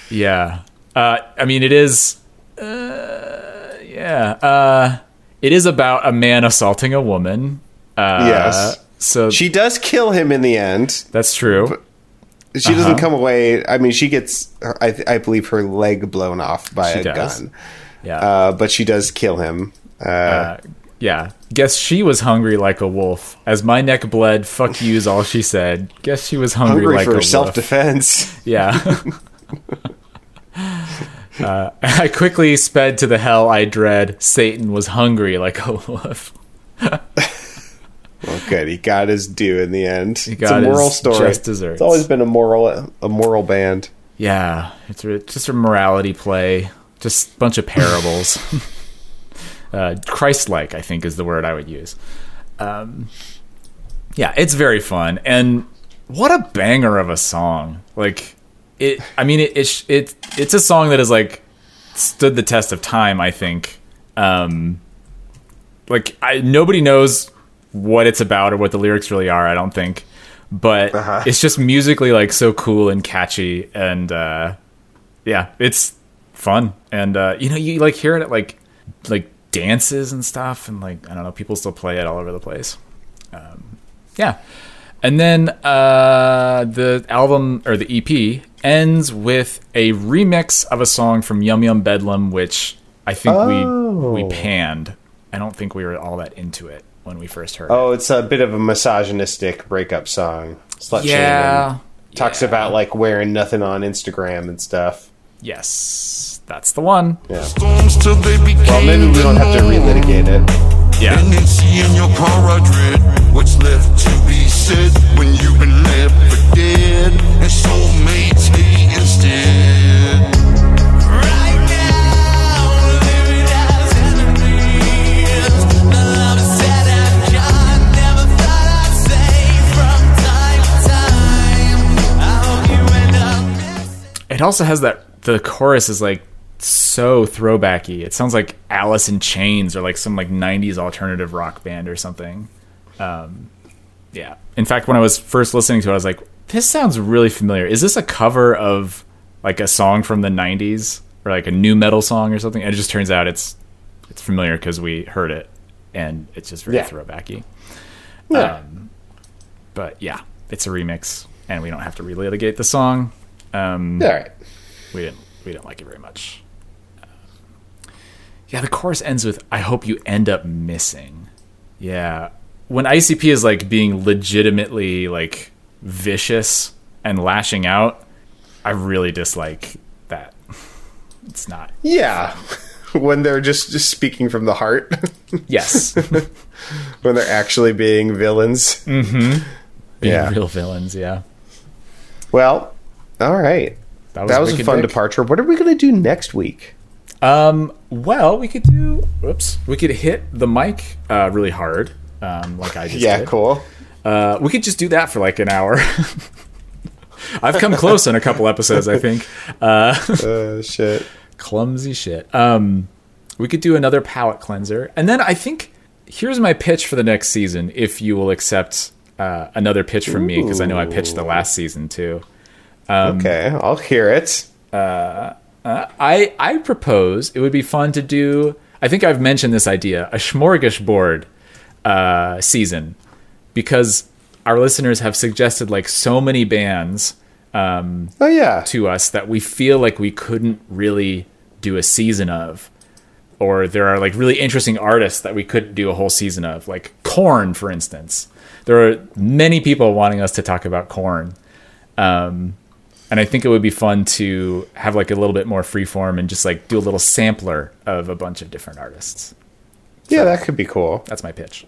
yeah. Uh, I mean, it is. Uh, yeah. Uh, it is about a man assaulting a woman. Uh, Yes. So She does kill him in the end. that's true. She Uh-huh. doesn't come away. I mean, she gets, I, I believe, her leg blown off by She a does. gun. Yeah. Uh, but she does kill him. Uh, yeah. Guess she was hungry like a wolf. As my neck bled, fuck you is all she said. Guess she was hungry, hungry like a for wolf. self defense. Yeah. uh, I quickly sped to the hell I dread. Satan was hungry like a wolf. Well, good. He got his due in the end. He got it's a moral story. It's always been a moral, a moral band. Yeah, it's a, just a morality play. Just a bunch of parables. uh, Christ-like, I think, is the word I would use. Um, yeah, it's very fun, and what a banger of a song! Like it. I mean, it, it, it it's a song that has like stood the test of time. I think. Um, like I, nobody knows what it's about or what the lyrics really are. I don't think, but it's just musically like so cool and catchy, and uh, yeah, it's fun. And uh, you know, you like hear it at like like dances and stuff, and like I don't know, people still play it all over the place. Um, yeah, and then uh, the album or the EP ends with a remix of a song from Yum Yum Bedlam, which I think we we panned. I don't think we were all that into it when we first heard it. Oh, it's a bit of a misogynistic breakup song. Slut Yeah, shaming. Talks about like wearing nothing on Instagram and stuff. Yes, that's the one. Storms till they became Well, maybe we don't have to relitigate it. Yeah said when you've been left for dead and soulmates hate instead. It also has that the chorus is like so throwbacky. It sounds like Alice in Chains or like some like '90s alternative rock band or something. Um, yeah. In fact, when I was first listening to it, I was like, "This sounds really familiar. Is this a cover of like a song from the '90s or like a nu metal song or something?" And it just turns out it's it's familiar because we heard it, and it's just very Yeah. throwbacky. Yeah. Um, but yeah, it's a remix, and we don't have to relitigate the song. Um, All right. we didn't we didn't like it very much. Um, yeah, the chorus ends with "I hope you end up missing." Yeah, when ICP is like being legitimately like vicious and lashing out, I really dislike that. It's not. Yeah. when they're just, just speaking from the heart, Yes, when they're actually being villains. Mm-hmm. Being Yeah. real villains. Yeah, Well, all right. was That was a fun Dick. departure. What are we going to do next week? Um, well, we could do. Whoops, we could hit the mic uh, really hard, um, like I just Yeah, did. cool. Uh, we could just do that for like an hour. I've come close in a couple episodes, I think. Uh, uh, shit. Clumsy shit. Um, we could do another palate cleanser, and then I think here's my pitch for the next season. If you will accept uh, another pitch from me, because I know I pitched the last season too. Um, okay, I'll hear it. uh I I propose it would be fun to do. I think I've mentioned this idea a smorgasbord uh, season. Because our listeners have suggested like so many bands Oh, yeah. to us that we feel like we couldn't really do a season of. Or there are like really interesting artists that we couldn't do a whole season of. Like Korn for instance. There are many people wanting us to talk about Korn um, and i think it would be fun to have like a little bit more free form and just like do a little sampler of a bunch of different artists. Yeah, that could be cool. that's my pitch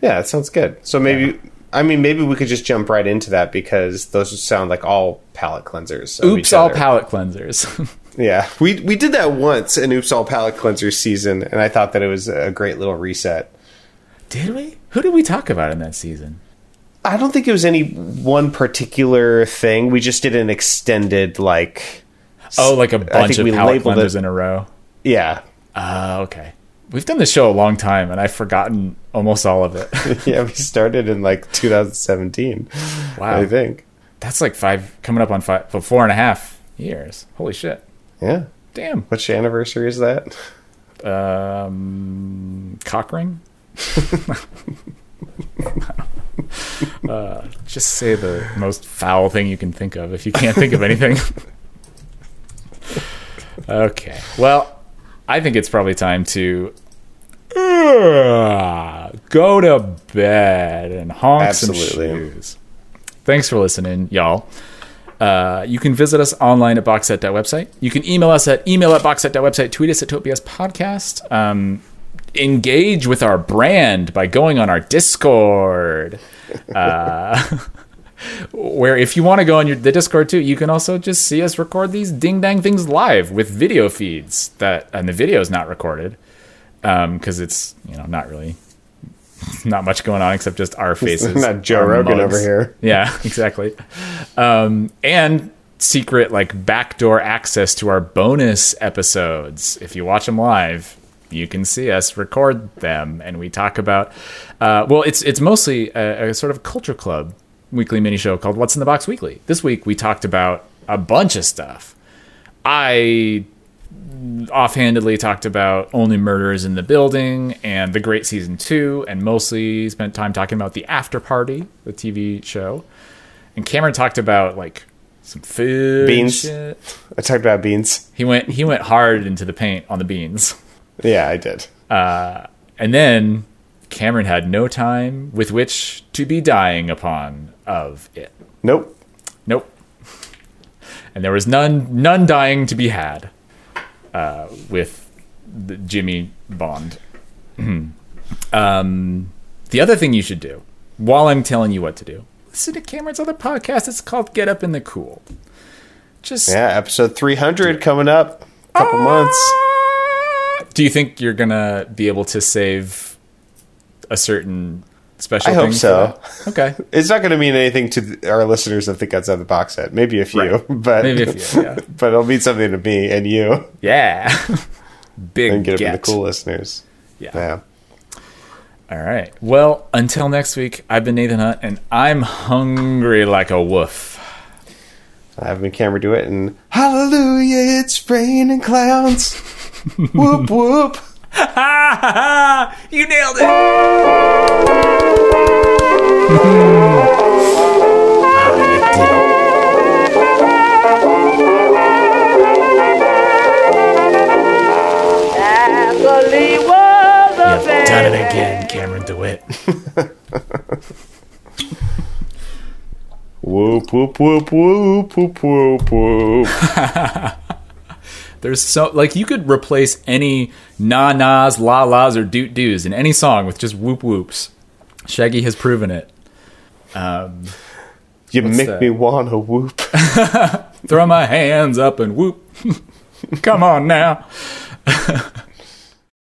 Yeah, that sounds good. So maybe, I mean, maybe we could just jump right into that because those sound like all palate cleansers. oops all palate cleansers Yeah, we we did that once in Oops All Palate Cleanser season, and I thought that it was a great little reset. did we who did we talk about in that season I don't think it was any one particular thing. We just did an extended like. oh like a bunch of labeled cleansers it- in a row Yeah, Uh, okay. We've done this show a long time, and I've forgotten almost all of it. yeah. We started in like 2017. Wow, I think. that's like five, coming up on five, for four and a half years. Holy shit! Yeah. Damn. Which anniversary is that? Um, cock ring. uh, just say the most foul thing you can think of if you can't think of anything. okay. Well, I think it's probably time to uh, go to bed and honk Absolutely. some shoes. Thanks for listening, y'all. Uh, you can visit us online at boxset.website. You can email us at email at boxset.website, tweet us at Topias Podcast. Um, engage with our brand by going on our Discord. Uh, where if you want to go on your, the Discord too, you can also just see us record these ding dang things live with video feeds that, and the video is not recorded because it's you know not really not much going on except just our faces. Not Joe Rogan mugs. over here. Yeah, exactly. Um, and secret like backdoor access to our bonus episodes. If you watch them live, you can see us record them, and we talk about. Uh, well, it's it's mostly a, a sort of culture club weekly mini show called "What's in the Box Weekly." This week we talked about a bunch of stuff. I offhandedly talked about only murders in the building and the great season two and mostly spent time talking about the after party the tv show and cameron talked about like some food Beans. shit. I talked about beans. he went he went hard into the paint on the beans Yeah, I did. Uh, and then cameron had no time with which to be dying upon of it Nope. Nope. And there was none none dying to be had uh, with the Jimmy Bond. um, the other thing you should do, while I'm telling you what to do, listen to Cameron's other podcast. It's called Get Up in the Cool. Just Yeah, episode 300 coming up. A Couple months. do you think you're gonna be able to save a certain special I hope so. Okay. It's not going to mean anything to our listeners that think outside the box set. Maybe a few, Right. but Maybe a few, yeah. but it'll mean something to me and you, Yeah. Big and get get. the cool listeners. Yeah. Yeah. All right. Well, until next week, I've been Nathan Hunt, and I'm hungry like a wolf. I've been Cameron DeWitt, and hallelujah, it's raining clowns. whoop whoop. you nailed it. You've done it again, Cameron DeWitt. Whoop whoop whoop whoop whoop whoop whoop. There's so like you could replace any na nas, la las, or doot doos in any song with just whoop whoops. Shaggy has proven it. Um, you make that? me wanna whoop. Throw my hands up and whoop. Come on now.